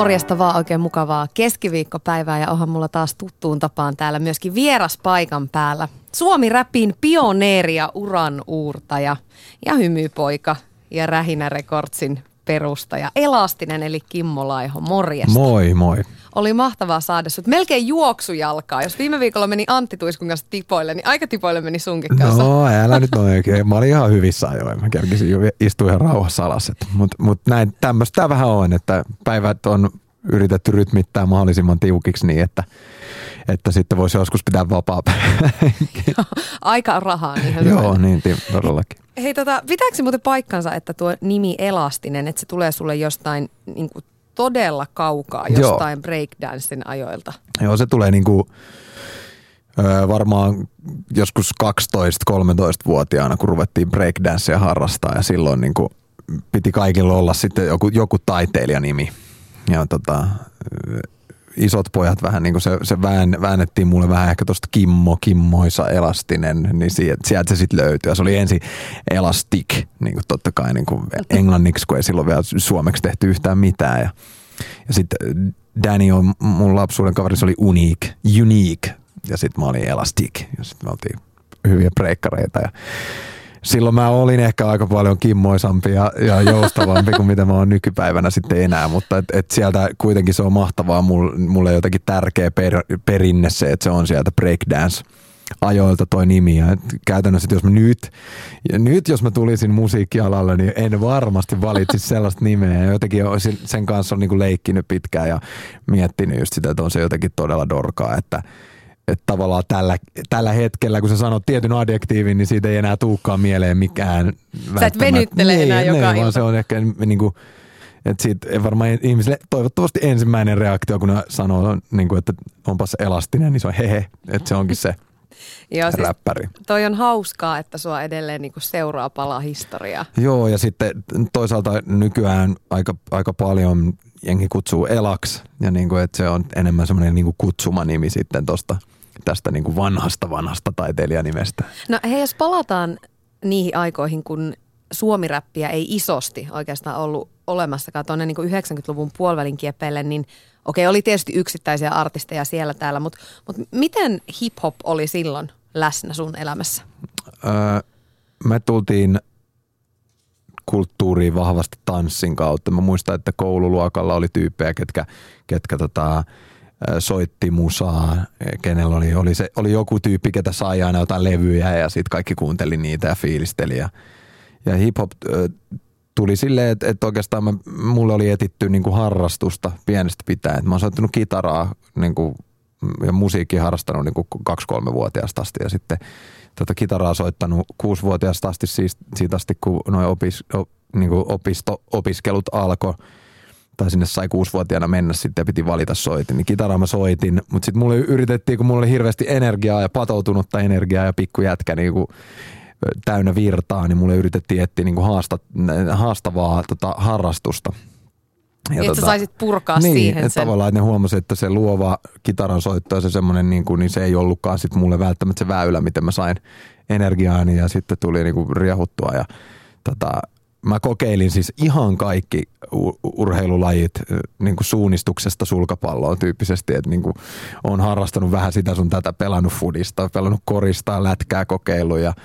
Morjesta vaan oikein mukavaa keskiviikkopäivää ja onhan mulla taas tuttuun tapaan täällä myöskin vieras paikan päällä. Suomi räpin pioneeri ja uran uurtaja ja hymypoika ja Rähinä Rekordsin perustaja Elastinen eli Kimmo Laiho. Morjesta. Moi moi. Oli mahtavaa saada sut. Melkein juoksujalkaa. Jos viime viikolla meni Antti Tuiskun kanssa tipoille, niin aika tipoille meni sunkin kanssa. No älä nyt oikein. Mä olin ihan hyvissä ajoin. Mä kerkisin jo istua ihan rauhassa alas. Mutta mut näin tämmöistä vähän on, että päivät on yritetty rytmittää mahdollisimman tiukiksi niin, että, että sitten voisi joskus pitää vapaa Aika on rahaa. Niin Joo, niin todellakin. Hei, tota, pitääkö se muuten paikkansa, että tuo nimi Elastinen, että se tulee sulle jostain niin kuin todella kaukaa, jostain Joo. breakdancein ajoilta? Joo, se tulee niin kuin, varmaan joskus 12-13-vuotiaana, kun ruvettiin breakdancea harrastaa ja silloin niin kuin piti kaikilla olla sitten joku, joku taiteilijanimi. Ja tota, isot pojat vähän niin kuin se, se vään, väännettiin mulle vähän ehkä tuosta Kimmo, Kimmoisa Elastinen, niin sieltä, sieltä se sitten löytyi. Ja se oli ensin Elastic, niin kuin totta kai niin kuin englanniksi, kun ei silloin vielä suomeksi tehty yhtään mitään. Ja, ja sitten Danny on mun lapsuuden kaveri, se oli Unique, Unique, ja sitten mä olin Elastic, ja sitten me oltiin hyviä breikkareita. Ja silloin mä olin ehkä aika paljon kimmoisampi ja, ja joustavampi kuin mitä mä oon nykypäivänä sitten enää, mutta et, et sieltä kuitenkin se on mahtavaa, mulle, mulle jotenkin tärkeä per, perinne se, että se on sieltä breakdance ajoilta toi nimi. Ja käytännössä, että jos mä nyt, nyt jos mä tulisin musiikkialalle, niin en varmasti valitsisi sellaista nimeä. Ja jotenkin sen kanssa on niin leikkinyt pitkään ja miettinyt just sitä, että on se jotenkin todella dorkaa, että – että tavallaan tällä, tällä hetkellä, kun sä sanot tietyn adjektiivin, niin siitä ei enää tuukkaan mieleen mikään. Sä et venyttele niin, enää joka niin, ilta. se on ehkä niin kuin, että siitä varmaan ihmisille toivottavasti ensimmäinen reaktio, kun ne sanoo, niin kuin, että onpas elastinen, niin se on hehe, että se onkin se Joo, siis räppäri. Toi on hauskaa, että sua edelleen niin seuraa palaa historiaa. Joo, ja sitten toisaalta nykyään aika, aika paljon jengi kutsuu Elax, ja niin kuin, että se on enemmän semmoinen niin kutsumanimi sitten tuosta – tästä niin kuin vanhasta vanhasta taiteilijanimestä. No hei, jos palataan niihin aikoihin, kun suomiräppiä ei isosti oikeastaan ollut olemassakaan tuonne niin 90-luvun puolivälin kieppeille, niin okei, oli tietysti yksittäisiä artisteja siellä täällä, mutta, mutta miten hip-hop oli silloin läsnä sun elämässä? Öö, me tultiin kulttuuriin vahvasti tanssin kautta. Mä muistan, että koululuokalla oli tyyppejä, ketkä, ketkä tota, soitti musaa, kenellä oli, oli, se, oli joku tyyppi, ketä sai aina jotain levyjä ja sitten kaikki kuunteli niitä ja fiilisteli. Ja, ja hip-hop tuli silleen, että, että oikeastaan mä, mulle oli etitty niin kuin harrastusta pienestä pitäen. Mä oon soittanut kitaraa niin kuin, ja musiikkia harrastanut niin kaksi-kolme-vuotiaasta asti ja sitten tätä kitaraa soittanut kuusi-vuotiaasta asti siis, siitä asti, kun noin opis, op, niin kuin opisto, opiskelut alkoi tai sinne sai kuusivuotiaana mennä sitten ja piti valita soitin. Niin kitaraa mä soitin, mutta sitten mulle yritettiin, kun mulla oli hirveästi energiaa ja patoutunutta energiaa ja pikkujätkä niin kuin täynnä virtaa, niin mulle yritettiin etsiä niin kuin haasta, haastavaa tota, harrastusta. Ja että tota, saisit purkaa niin, siihen että sen. tavallaan että ne huomasi, että se luova kitaran soitto ja se semmoinen, niin, kuin, niin se ei ollutkaan sit mulle välttämättä se väylä, miten mä sain energiaani ja sitten tuli niin kuin riahuttua ja tota, mä kokeilin siis ihan kaikki urheilulajit niin kuin suunnistuksesta sulkapalloon tyyppisesti, että niin kuin on harrastanut vähän sitä sun tätä, pelannut fudista, pelannut korista, lätkää kokeiluja –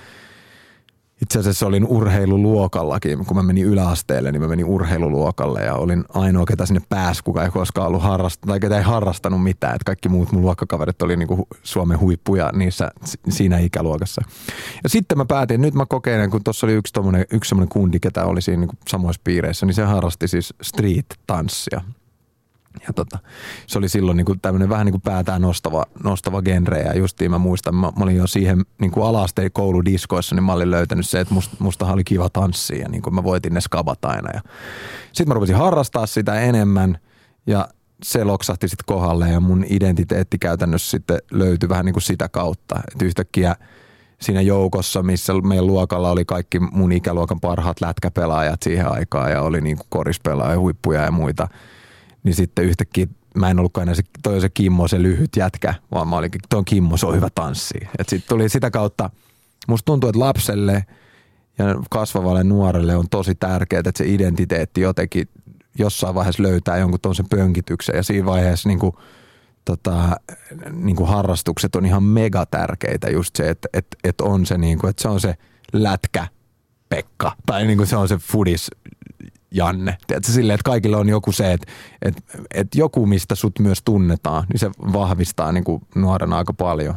itse asiassa olin urheiluluokallakin, kun mä menin yläasteelle, niin mä menin urheiluluokalle ja olin ainoa, ketä sinne pääsi, kuka ei koskaan ollut harrastanut, tai ketä ei harrastanut mitään. Että kaikki muut mun luokkakaverit oli niinku Suomen huippuja niissä, siinä ikäluokassa. Ja sitten mä päätin, nyt mä kokeilen, kun tuossa oli yksi, tommonen, yksi semmoinen kundi, ketä oli siinä niinku samoissa piireissä, niin se harrasti siis street-tanssia. Ja tota, se oli silloin niin tämmöinen vähän niin kuin päätään nostava, nostava genre. Ja justiin mä muistan, mä, mä olin jo siihen niin kuin alasteen kouludiskoissa, niin mä olin löytänyt se, että must, mustahan oli kiva tanssia ja niin kuin mä voitin ne skabat aina. Ja sitten mä rupesin harrastaa sitä enemmän ja se loksahti sitten kohdalle ja mun identiteetti käytännössä sitten löytyi vähän niin kuin sitä kautta. Että yhtäkkiä siinä joukossa, missä meidän luokalla oli kaikki mun ikäluokan parhaat lätkäpelaajat siihen aikaan ja oli niin kuin korispelaajia, huippuja ja muita – niin sitten yhtäkkiä mä en ollutkaan enää se, toi se Kimmo, se lyhyt jätkä, vaan mä olinkin, toi Kimmo, se on hyvä tanssi. Että sitten tuli sitä kautta, musta tuntuu, että lapselle ja kasvavalle nuorelle on tosi tärkeää, että se identiteetti jotenkin jossain vaiheessa löytää jonkun tuollaisen pönkityksen. Ja siinä vaiheessa niin kuin, tota, niin kuin harrastukset on ihan mega tärkeitä. Just se, että, että, että on se niin kuin, että se on se lätkä Pekka tai niin kuin se on se fudis Janne. Tiedätkö, silleen, että kaikilla on joku se, että, että, että joku, mistä sut myös tunnetaan, niin se vahvistaa niin kuin nuorena aika paljon.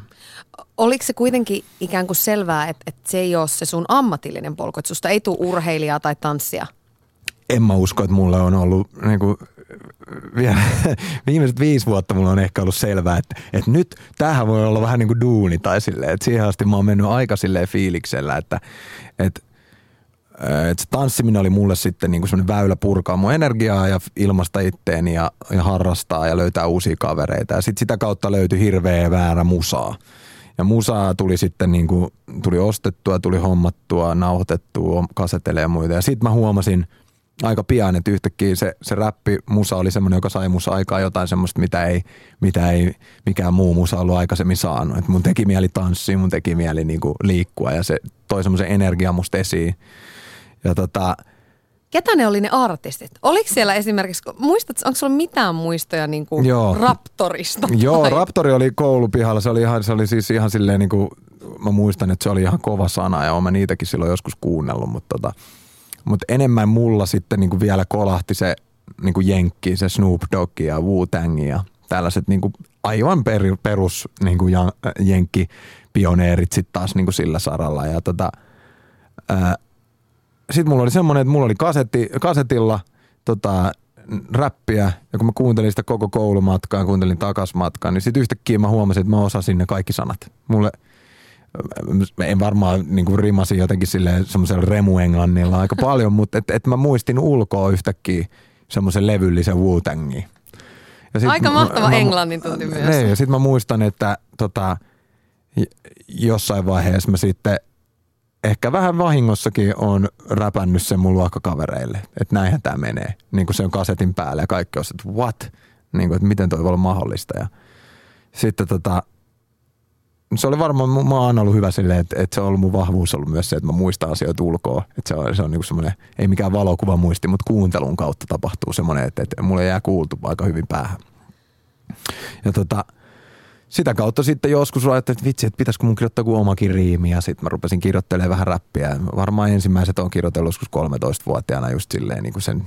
Oliko se kuitenkin ikään kuin selvää, että, että se ei ole se sun ammatillinen polku, että susta ei tule urheilijaa tai tanssia? En mä usko, että mulle on ollut niin kuin, vielä, viimeiset viisi vuotta mulla on ehkä ollut selvää, että, että nyt tähän voi olla vähän niin kuin duuni tai silleen, että siihen asti mä oon mennyt aika silleen fiiliksellä, että, että et se tanssiminen oli mulle sitten niinku semmoinen väylä purkaa mun energiaa ja ilmasta itteeni ja, ja harrastaa ja löytää uusia kavereita. Ja sitten sitä kautta löytyi hirveä väärä musaa. Ja musaa tuli sitten niinku, tuli ostettua, tuli hommattua, nauhoitettua, kasetelle ja muita. Ja sitten mä huomasin aika pian, että yhtäkkiä se, se räppi musa oli semmoinen, joka sai musa aikaa jotain semmoista, mitä ei, mitä ei mikään muu musa ollut aikaisemmin saanut. Et mun teki mieli tanssia, mun teki mieli niinku liikkua ja se toi semmoisen energiaa musta esiin. Ja tota, Ketä ne oli ne artistit? Oliko siellä esimerkiksi, muistatko, onko sulla mitään muistoja niin kuin Joo. Raptorista? Joo, tai- Raptori oli koulupihalla. Se oli, ihan, se oli siis ihan silleen niin kuin, mä muistan, että se oli ihan kova sana ja oon mä niitäkin silloin joskus kuunnellut, mutta, tota, mutta enemmän mulla sitten niin kuin vielä kolahti se niin kuin Jenkki, se Snoop Dogg ja Wu-Tang ja tällaiset niin kuin aivan per, perus niin kuin Jenkki pioneerit sitten taas niin kuin sillä saralla ja tota, ää, sitten mulla oli semmoinen, että mulla oli kasetti, kasetilla tota, räppiä, ja kun mä kuuntelin sitä koko koulumatkaa, kuuntelin takasmatkaa, niin sitten yhtäkkiä mä huomasin, että mä osasin ne kaikki sanat. Mulle, en varmaan niin kuin rimasin jotenkin sille semmoisella remuenglannilla aika paljon, mutta et, et mä muistin ulkoa yhtäkkiä semmoisen levyllisen wu ja sit Aika mahtava mä- englannin tunti myös. Niin, ja sitten mä muistan, että tota, jossain vaiheessa mä sitten ehkä vähän vahingossakin on räpännyt sen mun luokkakavereille, että näinhän tämä menee. Niin kuin se on kasetin päällä ja kaikki on, että what? Niin kuin, että miten toi voi olla mahdollista. Ja sitten tota, se oli varmaan, mä oon ollut hyvä silleen, että, että se on ollut mun vahvuus ollut myös se, että mä muistan asioita ulkoa. Että se on, se on niin semmoinen, ei mikään valokuva muisti, mutta kuuntelun kautta tapahtuu semmoinen, että, että mulle jää kuultu aika hyvin päähän. Ja tota, sitä kautta sitten joskus ajattelin, että vitsi, että pitäisikö mun kirjoittaa joku omakin riimi ja sitten mä rupesin kirjoittelemaan vähän räppiä. Varmaan ensimmäiset on kirjoitellut joskus 13-vuotiaana just silleen niin kuin sen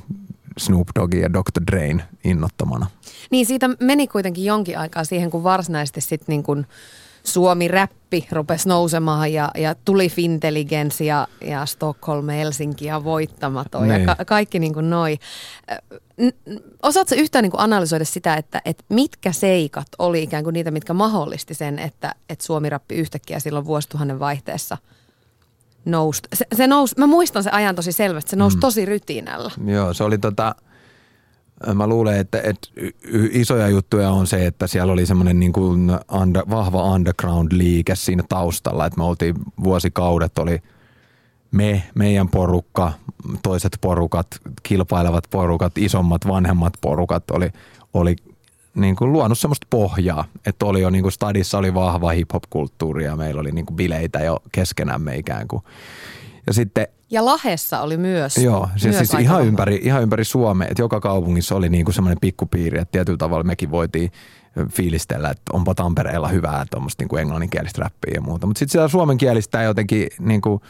Snoop Doggin ja Dr. Drain innottamana. Niin siitä meni kuitenkin jonkin aikaa siihen, kun varsinaisesti sitten niin kuin Suomi-räppi rupesi nousemaan ja, ja tuli Fintelligence ja, ja Stockholm, Helsinki ja Voittamaton ja Niin. ka- kaikki niin kuin noi. Osaatko yhtään niin kuin analysoida sitä, että, että mitkä seikat oli ikään kuin niitä, mitkä mahdollisti sen, että, että Suomi-räppi yhtäkkiä silloin vuosituhannen vaihteessa nousi? Se, se nousi, mä muistan sen ajan tosi selvästi, se nousi mm. tosi rytinällä. Joo, se oli tota, mä luulen, että, että isoja juttuja on se, että siellä oli semmoinen niin kuin under, vahva underground-liike siinä taustalla, että me oltiin vuosikaudet, oli me, meidän porukka, toiset porukat, kilpailevat porukat, isommat, vanhemmat porukat oli, oli niin kuin luonut semmoista pohjaa, että oli jo niin kuin stadissa oli vahva hip-hop-kulttuuri ja meillä oli niin kuin bileitä jo keskenämme ikään kuin. Ja sitten Ja Lahessa oli myös. Joo, se myös siis ihan ympäri, ihan ympäri Suomea, että joka kaupungissa oli niinku semmoinen pikkupiiri, että tietyllä tavalla mekin voitiin fiilistellä, että onpa Tampereella hyvää tuommoista niinku englanninkielistä räppiä ja muuta. Mutta sitten siellä suomenkielistä ei jotenkin niinku,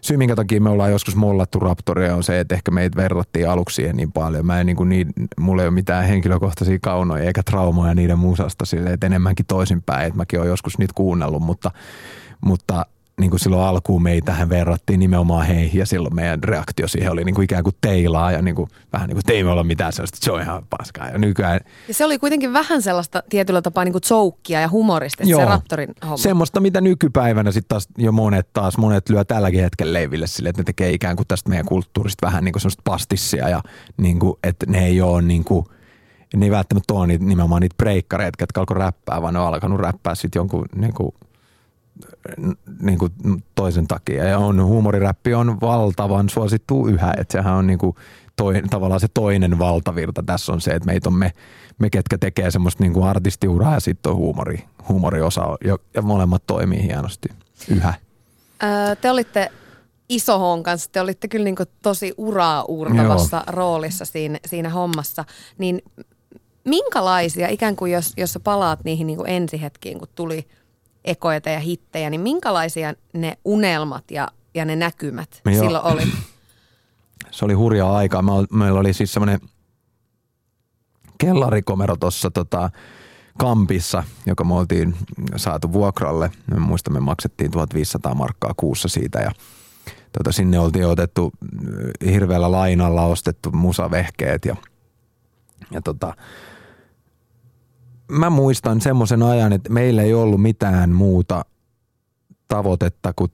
syy minkä takia me ollaan joskus mollattu Raptoria on se, että ehkä meitä verrattiin aluksi siihen niin paljon. Mä en niinku niin, mulla ei ole mitään henkilökohtaisia kaunoja eikä traumoja niiden musasta silleen, että enemmänkin toisinpäin, että mäkin olen joskus niitä kuunnellut, mutta, mutta niin kuin silloin alkuun meitähän verrattiin nimenomaan heihin ja silloin meidän reaktio siihen oli niin kuin ikään kuin teilaa ja niin kuin, vähän niin kuin, että ei me olla mitään sellaista, se on ihan paskaa. Ja nykyään Ja se oli kuitenkin vähän sellaista tietyllä tapaa niin kuin joukkia ja humorista, se Raptorin homma. Semmoista, mitä nykypäivänä sitten taas jo monet taas, monet lyö tälläkin hetkellä leiville sille, että ne tekee ikään kuin tästä meidän kulttuurista vähän niin kuin semmoista pastissia ja niin kuin, että ne ei ole niin kuin, ne ei välttämättä ole niitä, nimenomaan niitä breikkareita, jotka alkoi räppää, vaan ne on alkanut räppää sitten jonkun niin kuin, niin kuin toisen takia. Ja on, huumoriräppi on valtavan suosittu yhä, että sehän on niin kuin toi, tavallaan se toinen valtavirta tässä on se, että meitä on me, me ketkä tekee semmoista niin kuin artistiuraa ja sitten on huumori, huumoriosa ja, ja molemmat toimii hienosti yhä. Öö, te olitte Isohon kanssa, te olitte kyllä niin tosi uraa uurtavassa Joo. roolissa siinä, siinä hommassa, niin minkälaisia, ikään kuin jos, jos sä palaat niihin niin ensihetkiin, kun tuli ekoita ja hittejä, niin minkälaisia ne unelmat ja, ja ne näkymät Joo. silloin oli? Se oli hurjaa aikaa. Meillä oli siis semmoinen kellarikomero tuossa tota, kampissa, joka me oltiin saatu vuokralle. Me muistamme, me maksettiin 1500 markkaa kuussa siitä ja tota, sinne oltiin otettu hirveällä lainalla ostettu musavehkeet ja, ja tota, mä muistan semmoisen ajan, että meillä ei ollut mitään muuta tavoitetta kuin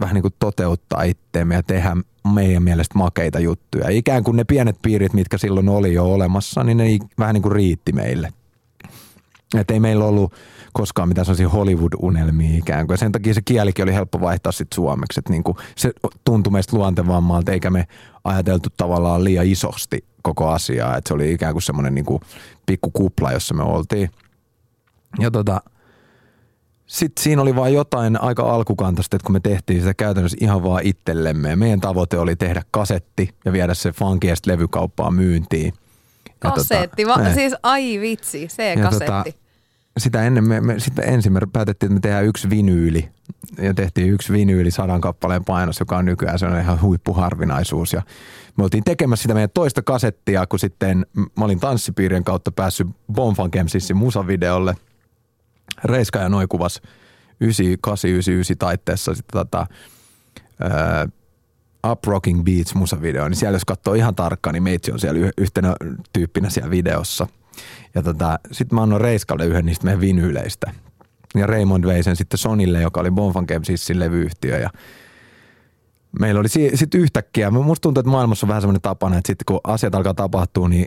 vähän niin kuin toteuttaa itteemme ja tehdä meidän mielestä makeita juttuja. Ikään kuin ne pienet piirit, mitkä silloin oli jo olemassa, niin ne vähän niin kuin riitti meille. Että ei meillä ollut koskaan mitään sellaisia Hollywood-unelmia ikään kuin. Sen takia se kielikin oli helppo vaihtaa sitten suomeksi. Että niin kuin se tuntui meistä luontevammalta, eikä me ajateltu tavallaan liian isosti koko asiaa. Että se oli ikään kuin semmoinen niin kuin pikku kupla, jossa me oltiin. Ja tota, sitten siinä oli vain jotain aika alkukantaista, että kun me tehtiin sitä käytännössä ihan vaan itsellemme. Ja meidän tavoite oli tehdä kasetti ja viedä se funkiest levykauppaan myyntiin. Ja tota, kasetti, tota, Va- siis ai vitsi, se ja kasetti. Tota, sitä ennen me, me sitten ensin me päätettiin, että me tehdään yksi vinyyli. Ja tehtiin yksi vinyyli sadan kappaleen painos, joka on nykyään se on ihan huippuharvinaisuus. Ja me oltiin tekemässä sitä meidän toista kasettia, kun sitten mä olin tanssipiirien kautta päässyt Bonfankemsissin musavideolle. Reiska ja Noi kuvas 9899 taitteessa sitten tota, uh, Up Rocking Beats musavideo, niin siellä jos katsoo ihan tarkkaan, niin meitsi on siellä yhtenä tyyppinä siellä videossa. Ja tota, sitten mä annoin Reiskalle yhden niistä meidän vinyyleistä. Ja Raymond vei sen sitten Sonille, joka oli Bonfankemsissin levyyhtiö ja meillä oli sitten yhtäkkiä, musta tuntuu, että maailmassa on vähän semmoinen tapana, että sitten kun asiat alkaa tapahtua, niin,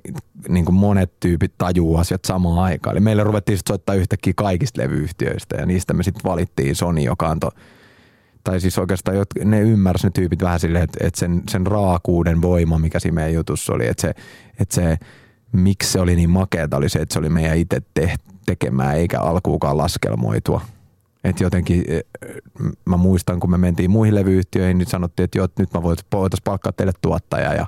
niin kuin monet tyypit tajuu asiat samaan aikaan. Eli meille ruvettiin sitten soittaa yhtäkkiä kaikista levyyhtiöistä ja niistä me sitten valittiin Sony, joka antoi tai siis oikeastaan ne ymmärsivät ne tyypit vähän silleen, että, että sen, sen raakuuden voima, mikä siinä meidän jutussa oli, että se, että se miksi se oli niin makeata, oli se, että se oli meidän itse te- tekemää eikä alkuukaan laskelmoitua. Et jotenkin e, mä muistan, kun me mentiin muihin levyyhtiöihin, niin sanottiin, että joo, nyt mä voitaisiin palkkaa teille tuottaja ja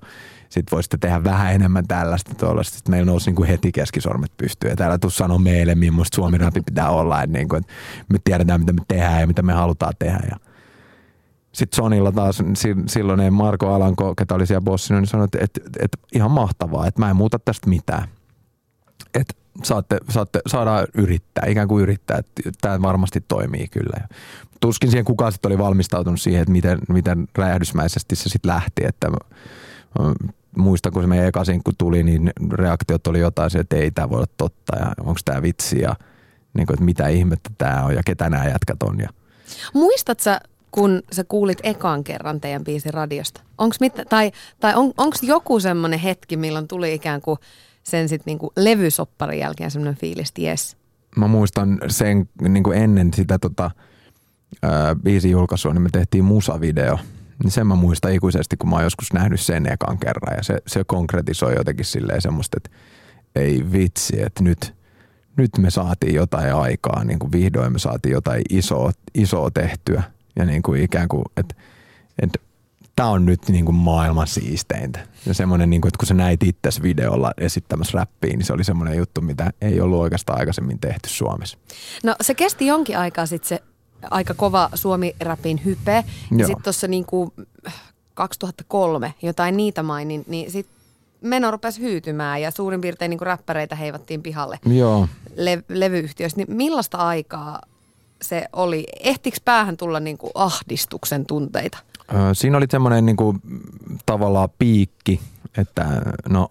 sitten voisitte tehdä vähän enemmän tällaista tuollaista. Sitten meillä nousi niin kuin heti keskisormet pystyyn. Ja täällä tuu sanoa meille, millaista Suomi rapi pitää olla, että, niin kuin, että me tiedetään, mitä me tehdään ja mitä me halutaan tehdä. Ja sitten Sonilla taas silloin Marko Alanko, ketä oli siellä bossina, niin sanoi, että, että, että ihan mahtavaa, että mä en muuta tästä mitään. Että saatte, saatte, saadaan yrittää, ikään kuin yrittää, että tämä varmasti toimii kyllä. Tuskin siihen kukaan sitten oli valmistautunut siihen, että miten, miten räjähdysmäisesti se sitten lähti, että muistan, kun se meidän eka kun tuli, niin reaktiot oli jotain että ei tämä voi olla totta ja onko tämä vitsi ja niin kuin, että mitä ihmettä tämä on ja ketä nämä jätkät on. Ja. Muistat sä, kun sä kuulit ekan kerran teidän biisin radiosta? Onks mit, tai tai on, onko joku semmoinen hetki, milloin tuli ikään kuin sen sitten niinku levysopparin jälkeen semmoinen fiilis, jes. Mä muistan sen niinku ennen sitä tota, ää, biisin julkaisua, niin me tehtiin musavideo. Niin sen mä muistan ikuisesti, kun mä oon joskus nähnyt sen ekan kerran. Ja se, se konkretisoi jotenkin silleen semmoista, että ei vitsi, että nyt, nyt me saatiin jotain aikaa. Niin kuin vihdoin me saatiin jotain isoa, isoa tehtyä. Ja niin kuin ikään kuin, että, että tämä on nyt niin kuin maailman siisteintä. Ja semmoinen, niin kuin, että kun sä näit itse videolla esittämässä räppiä, niin se oli semmoinen juttu, mitä ei ollut oikeastaan aikaisemmin tehty Suomessa. No se kesti jonkin aikaa sitten se aika kova Suomi-räpin hype. Ja sitten tuossa niin kuin 2003 jotain niitä mainin, niin sitten meno rupesi hyytymään ja suurin piirtein niin kuin räppäreitä heivattiin pihalle Joo. Le- levyyhtiöistä. Niin millaista aikaa se oli? Ehtikö päähän tulla niin kuin ahdistuksen tunteita? Siinä oli semmoinen niin kuin, tavallaan piikki, että no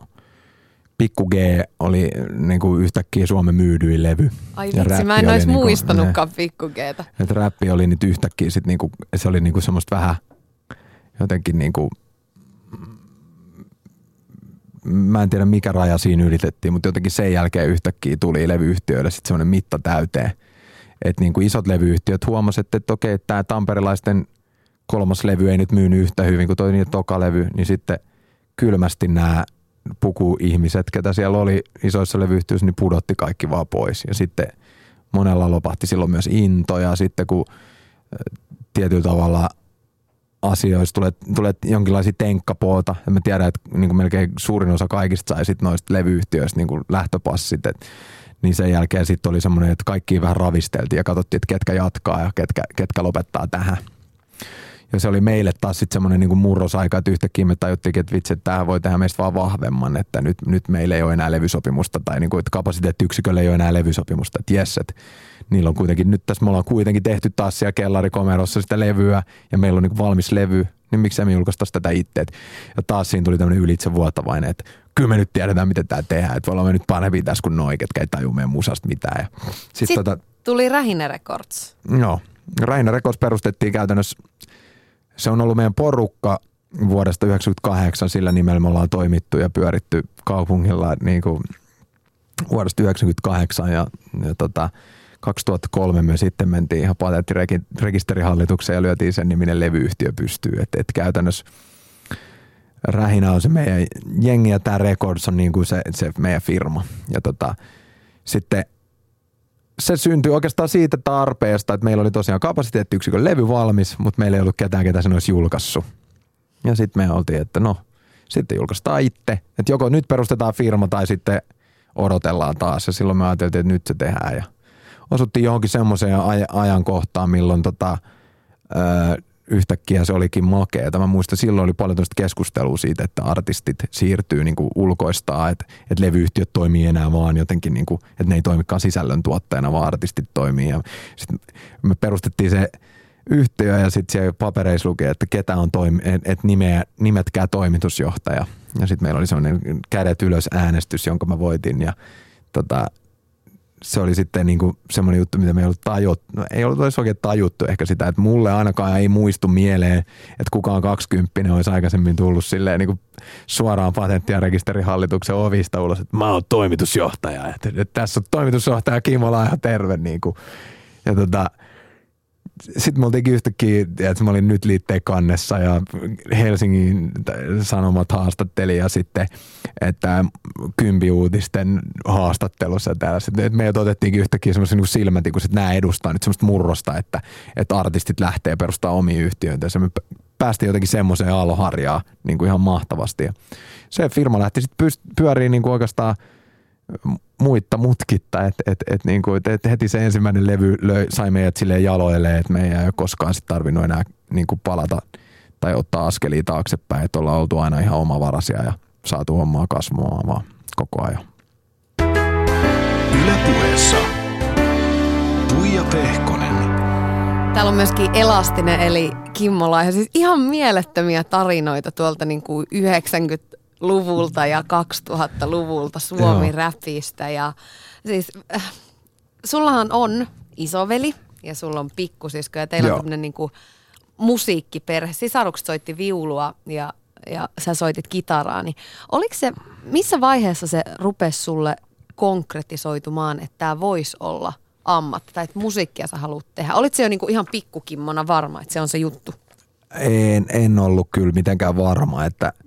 Pikku G oli niin kuin yhtäkkiä Suomen myydyin levy. Ai vitsi, mä en olisi niinku muistanutkaan niin Pikku Gtä. Että räppi oli nyt yhtäkkiä sit niinku, se oli niinku semmoista vähän jotenkin niinku, mä en tiedä mikä raja siinä ylitettiin, mutta jotenkin sen jälkeen yhtäkkiä tuli levyyhtiöille sitten semmoinen mitta täyteen. Että niin kuin isot levyyhtiöt huomasivat, että, että okei, tämä tamperilaisten – kolmas levy ei nyt myynyt yhtä hyvin kuin toi toka levy, niin sitten kylmästi nämä pukuihmiset, ketä siellä oli isoissa levyyhtiöissä, niin pudotti kaikki vaan pois. Ja sitten monella lopahti silloin myös into ja sitten kun tietyllä tavalla asioista, tulee, tulee jonkinlaisia tenkkapoota. Ja mä tiedän, että niin melkein suurin osa kaikista sai sit noista levyyhtiöistä niin lähtöpassit. Et, niin sen jälkeen sitten oli semmoinen, että kaikki vähän ravisteltiin ja katsottiin, että ketkä jatkaa ja ketkä, ketkä lopettaa tähän. Ja se oli meille taas sitten semmoinen niin murrosaika, että yhtäkkiä me tajuttiin, että vitsi, että tämä voi tehdä meistä vaan vahvemman, että nyt, nyt meillä ei ole enää levysopimusta tai niin kuin, että kapasiteettiyksiköllä ei ole enää levysopimusta, että jes, että niillä on kuitenkin, nyt tässä me ollaan kuitenkin tehty taas siellä kellarikomerossa sitä levyä ja meillä on niin valmis levy, niin miksei me julkaistaisi tätä itse. Ja taas siinä tuli tämmöinen ylitsevuotavainen, että kyllä me nyt tiedetään, miten tämä tehdään, että ollaan me nyt parempi tässä kuin noi, ketkä ei tajua meidän musasta mitään. Ja sit Sitten tota, tuli Rähinä Records. Joo, Rähinä Records perustettiin käytännössä se on ollut meidän porukka vuodesta 1998, sillä nimellä me ollaan toimittu ja pyöritty kaupungilla niin kuin vuodesta 1998 ja, ja tota, 2003 me sitten mentiin ihan patenttirekisterihallitukseen ja lyötiin sen niminen levyyhtiö pystyyn. että et käytännössä Rähinä on se meidän jengi ja tämä Records on niin kuin se, se meidän firma. Ja tota, sitten se syntyi oikeastaan siitä tarpeesta, että meillä oli tosiaan kapasiteettiyksikön levy valmis, mutta meillä ei ollut ketään, ketä sen olisi julkaissut. Ja sitten me oltiin, että no, sitten julkaistaan itse. Että joko nyt perustetaan firma tai sitten odotellaan taas. Ja silloin me ajateltiin, että nyt se tehdään. Ja osuttiin johonkin semmoiseen aj- ajankohtaan, milloin tota, öö, yhtäkkiä se olikin makea. Mä muistan, silloin oli paljon keskustelua siitä, että artistit siirtyy niin kuin ulkoistaa, että, että levyyhtiöt toimii enää vaan jotenkin, niin kuin, että ne ei toimikaan sisällön tuottajana, vaan artistit toimii. Ja sit me perustettiin se yhtiö ja sitten siellä papereissa luki, että ketä on toimi, että et nimeä, nimetkää toimitusjohtaja. Ja sitten meillä oli sellainen kädet ylös äänestys, jonka mä voitin ja tota, se oli sitten niin kuin semmoinen juttu, mitä me ei ollut tajuttu. No, ei ollut oikein tajuttu ehkä sitä, että mulle ainakaan ei muistu mieleen, että kukaan 20 olisi aikaisemmin tullut silleen niin kuin suoraan patentti- ja rekisterihallituksen ovista ulos, että mä oon toimitusjohtaja. Että, että tässä on toimitusjohtaja Kimmo Laiha, terve. Niin kuin. Ja tota, sitten me oltiinkin yhtäkkiä, että mä olin nyt liitteen kannessa ja Helsingin Sanomat haastatteli ja sitten, että kympiuutisten haastattelussa täällä. Sitten, että meidät otettiinkin yhtäkkiä semmoisen niin silmätin, että nämä edustaa nyt semmoista murrosta, että, että artistit lähtee perustaa omia yhtiöitä. Ja me päästiin jotenkin semmoiseen aloharjaan niin kuin ihan mahtavasti. Ja se firma lähti sitten pyöriin niin kuin oikeastaan – muitta mutkitta, että et, et, niinku, et, et heti se ensimmäinen levy löi, sai meidät silleen jaloille, että me ei ole koskaan sit tarvinnut enää niinku palata tai ottaa askelia taaksepäin, että ollaan oltu aina ihan omavarasia ja saatu hommaa kasvamaan vaan koko ajan. Ylepuheessa Tuija Pehkonen. Täällä on myöskin Elastinen eli Kimmo Laiha. Siis ihan mielettömiä tarinoita tuolta niin kuin 90 luvulta ja 2000-luvulta Suomi-räpistä. Ja siis äh, sullahan on isoveli ja sulla on pikkusisko ja teillä Joo. on tämmöinen niinku musiikkiperhe. Sisarukset soitti viulua ja, ja sä soitit kitaraa. Niin oliko se, missä vaiheessa se rupesi sulle konkretisoitumaan, että tämä voisi olla ammatti tai että musiikkia sä haluat tehdä? Olit se jo niinku ihan pikkukimmona varma, että se on se juttu? En, en ollut kyllä mitenkään varma, että –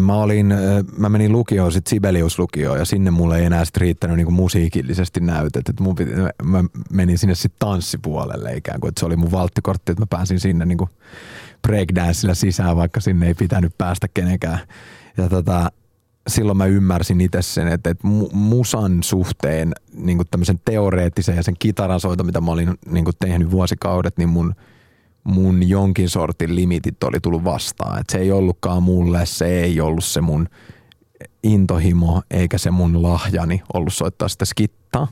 mä, olin, mä menin lukioon, sitten Sibelius-lukioon ja sinne mulle ei enää sit riittänyt niinku musiikillisesti näytet. Et mun piti, mä menin sinne sitten tanssipuolelle ikään kuin, että se oli mun valttikortti, että mä pääsin sinne niinku breakdancella sisään, vaikka sinne ei pitänyt päästä kenenkään. Ja tota, silloin mä ymmärsin itse sen, että, että musan suhteen niin tämmöisen teoreettisen ja sen kitaran soita, mitä mä olin niin tehnyt vuosikaudet, niin mun – mun jonkin sortin limitit oli tullut vastaan. Et se ei ollutkaan mulle, se ei ollut se mun intohimo eikä se mun lahjani ollut soittaa sitä skittaa.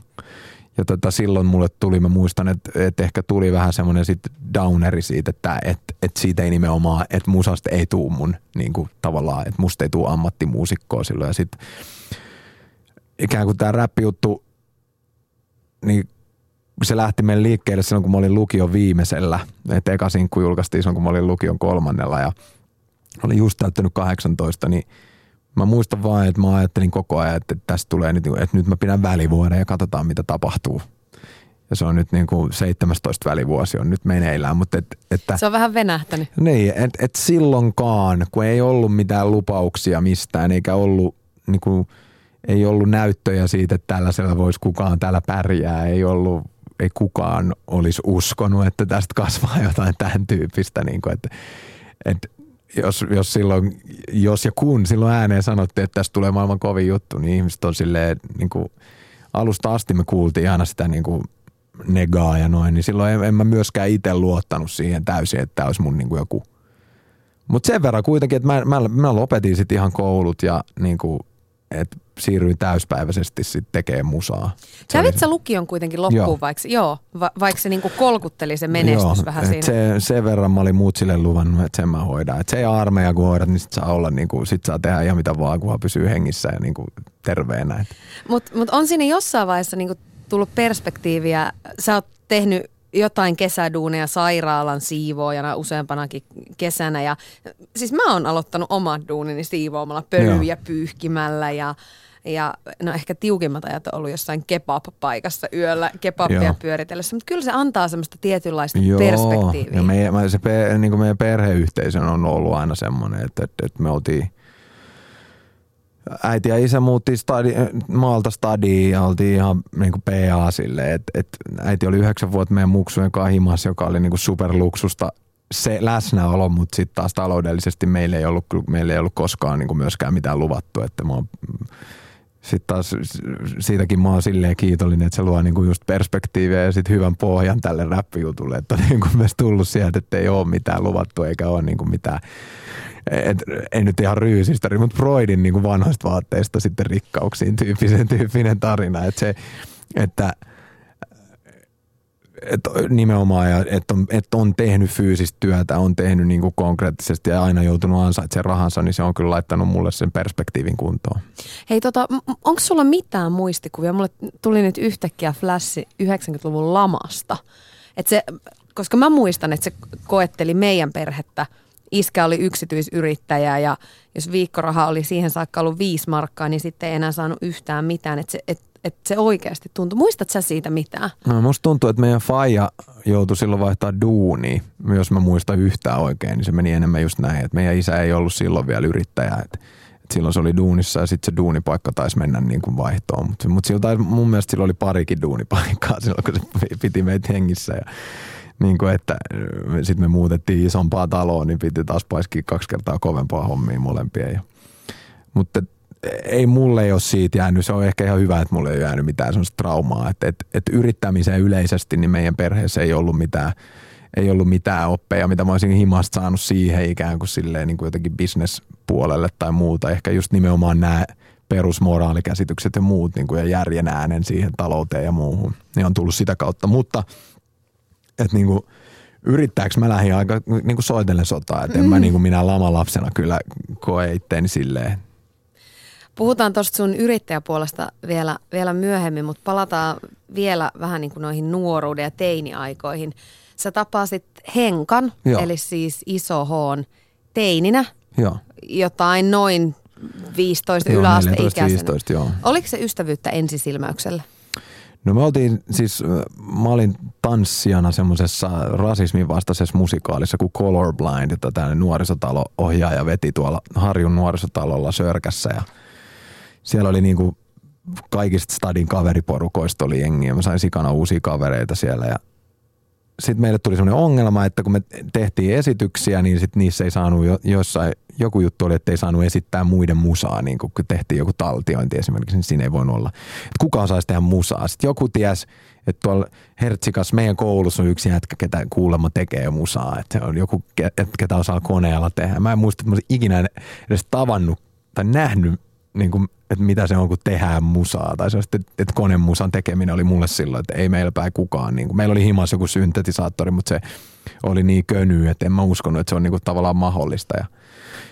Ja tota, silloin mulle tuli, mä muistan, että, että ehkä tuli vähän semmoinen sit downeri siitä, että, että, että siitä ei nimenomaan, että musasta ei tuu mun niin kuin, tavallaan, että musta ei tuu ammattimuusikkoa silloin. Ja sitten ikään kuin tämä räppijuttu, niin se lähti meille liikkeelle silloin, kun mä olin lukion viimeisellä. että eka sinkku julkaistiin silloin, kun mä olin lukion kolmannella ja olin just täyttänyt 18, niin mä muistan vaan, että mä ajattelin koko ajan, että tästä tulee nyt, että nyt mä pidän välivuoden ja katsotaan, mitä tapahtuu. Ja se on nyt niin kuin 17 välivuosi on nyt meneillään. Mutta et, että, se on vähän venähtänyt. Niin, että et silloinkaan, kun ei ollut mitään lupauksia mistään, eikä ollut niin kuin, ei ollut näyttöjä siitä, että tällaisella voisi kukaan täällä pärjää, ei ollut ei kukaan olisi uskonut, että tästä kasvaa jotain tämän tyyppistä. Niin kuin, että, että jos, jos, silloin, jos ja kun silloin ääneen sanottiin, että tästä tulee maailman kovin juttu, niin ihmiset on silleen, niin kuin, alusta asti me kuultiin aina sitä niin kuin negaa ja noin, niin silloin en, en mä myöskään itse luottanut siihen täysin, että tämä olisi mun niin kuin joku. Mutta sen verran kuitenkin, että mä, mä, mä lopetin sitten ihan koulut ja niin kuin, että siirryin täyspäiväisesti sitten tekemään musaa. Kävit sä lukion kuitenkin loppuun, joo. vaikka, joo, va, vaikka se niinku kolkutteli se menestys joo, vähän siinä? Se, sen verran mä olin muut sille luvannut, että sen mä hoidan. Et se ei armeija kun hoidat, niin sit saa olla, niinku, sit saa tehdä ihan mitä vaan, kunhan pysyy hengissä ja niinku terveenä. Mutta mut on siinä jossain vaiheessa niinku tullut perspektiiviä. Sä oot tehnyt jotain kesäduuneja sairaalan siivoojana useampanakin kesänä. Ja, siis mä oon aloittanut omat duunini siivoamalla pölyjä pyyhkimällä ja ja no ehkä tiukimmat ajat on ollut jossain kebab-paikassa yöllä kebabia Joo. pyöritellessä, mutta kyllä se antaa semmoista tietynlaista Joo. perspektiiviä. Ja meidän, se, niin kuin meidän perheyhteisö on ollut aina semmoinen, että, että, että me oltiin – äiti ja isä muutti stadi, maalta stadiin ja oltiin ihan niin kuin PA silleen, että et äiti oli yhdeksän vuotta meidän muksujen kahimassa, joka oli niin kuin superluksusta se läsnäolo, mutta sitten taas taloudellisesti meillä ei ollut, meillä ei ollut koskaan niin kuin myöskään mitään luvattu, että mä sitten taas siitäkin mä oon silleen kiitollinen, että se luo niinku just perspektiiviä ja sitten hyvän pohjan tälle räppijutulle, että on niinku myös tullut sieltä, että ei ole mitään luvattu eikä ole niinku mitään et, ei nyt ihan ryysistä, mutta Freudin niin kuin vanhoista vaatteista sitten rikkauksiin tyyppisen tyyppinen tarina. Että se, että et nimenomaan, että on, et on tehnyt fyysistä työtä, on tehnyt niin kuin konkreettisesti ja aina joutunut ansaitsemaan rahansa, niin se on kyllä laittanut mulle sen perspektiivin kuntoon. Hei, tota, onko sulla mitään muistikuvia? Mulle tuli nyt yhtäkkiä flashi 90-luvun lamasta. Et se, koska mä muistan, että se koetteli meidän perhettä – iskä oli yksityisyrittäjä ja jos viikkoraha oli siihen saakka ollut viisi markkaa, niin sitten ei enää saanut yhtään mitään. Että se, et, et se oikeasti tuntui. Muistat sä siitä mitään? No, musta tuntuu, että meidän faija joutui silloin vaihtaa duuni. Jos mä muistan yhtään oikein, niin se meni enemmän just näin. Että meidän isä ei ollut silloin vielä yrittäjä. Että et silloin se oli duunissa ja sitten se duunipaikka taisi mennä niin kuin vaihtoon. Mutta mut siltä, mun mielestä silloin oli parikin duunipaikkaa silloin, kun se piti meitä hengissä. Ja niin kuin, että sitten me muutettiin isompaa taloa, niin piti taas paiskia kaksi kertaa kovempaa hommia molempien. Ja, mutta ei mulle ei ole siitä jäänyt, se on ehkä ihan hyvä, että mulle ei ole jäänyt mitään sellaista traumaa, että, että, että yrittämiseen yleisesti niin meidän perheessä ei ollut mitään, ei ollut mitään oppeja, mitä mä olisin himasta saanut siihen ikään kuin silleen niin kuin jotenkin bisnespuolelle tai muuta. Ehkä just nimenomaan nämä perusmoraalikäsitykset ja muut niin kuin ja järjen äänen siihen talouteen ja muuhun, niin on tullut sitä kautta. Mutta – että niinku, yrittääkö mä lähdin aika niinku soitellen sotaa, että en mm. mä niinku minä lamalapsena kyllä koe itteeni silleen. Puhutaan tuosta sun yrittäjäpuolesta vielä, vielä myöhemmin, mutta palataan vielä vähän niin kuin noihin nuoruuden ja teiniaikoihin. Sä tapasit Henkan, joo. eli siis iso Hoon teininä, joo. jotain noin 15 yläasteikäisenä. 15, joo. Oliko se ystävyyttä ensisilmäyksellä? No me oltiin siis, mä olin tanssijana semmoisessa rasismin vastaisessa musikaalissa kuin Colorblind, jota tämä nuorisotalo ohjaaja veti tuolla Harjun nuorisotalolla Sörkässä ja siellä oli niinku kaikista stadin kaveriporukoista oli jengiä. Mä sain sikana uusia kavereita siellä ja sitten meille tuli semmoinen ongelma, että kun me tehtiin esityksiä, niin sit niissä ei saanut jo, jossain, joku juttu oli, että ei saanut esittää muiden musaa, niin kun tehtiin joku taltiointi esimerkiksi, niin siinä ei voinut olla. Että kuka osaisi tehdä musaa? Sitten joku ties, että tuolla Hertsikas meidän koulussa on yksi jätkä, ketä kuulemma tekee musaa, että on joku, ketä osaa koneella tehdä. Mä en muista, että mä ikinä edes tavannut tai nähnyt niin kuin, että mitä se on, kun tehdään musaa. Tai se on sitten, että konemusan tekeminen oli mulle silloin, että ei meillä päin kukaan. Niin kuin, meillä oli himas joku syntetisaattori, mutta se oli niin köny, että en mä uskonut, että se on niin kuin, tavallaan mahdollista. Ja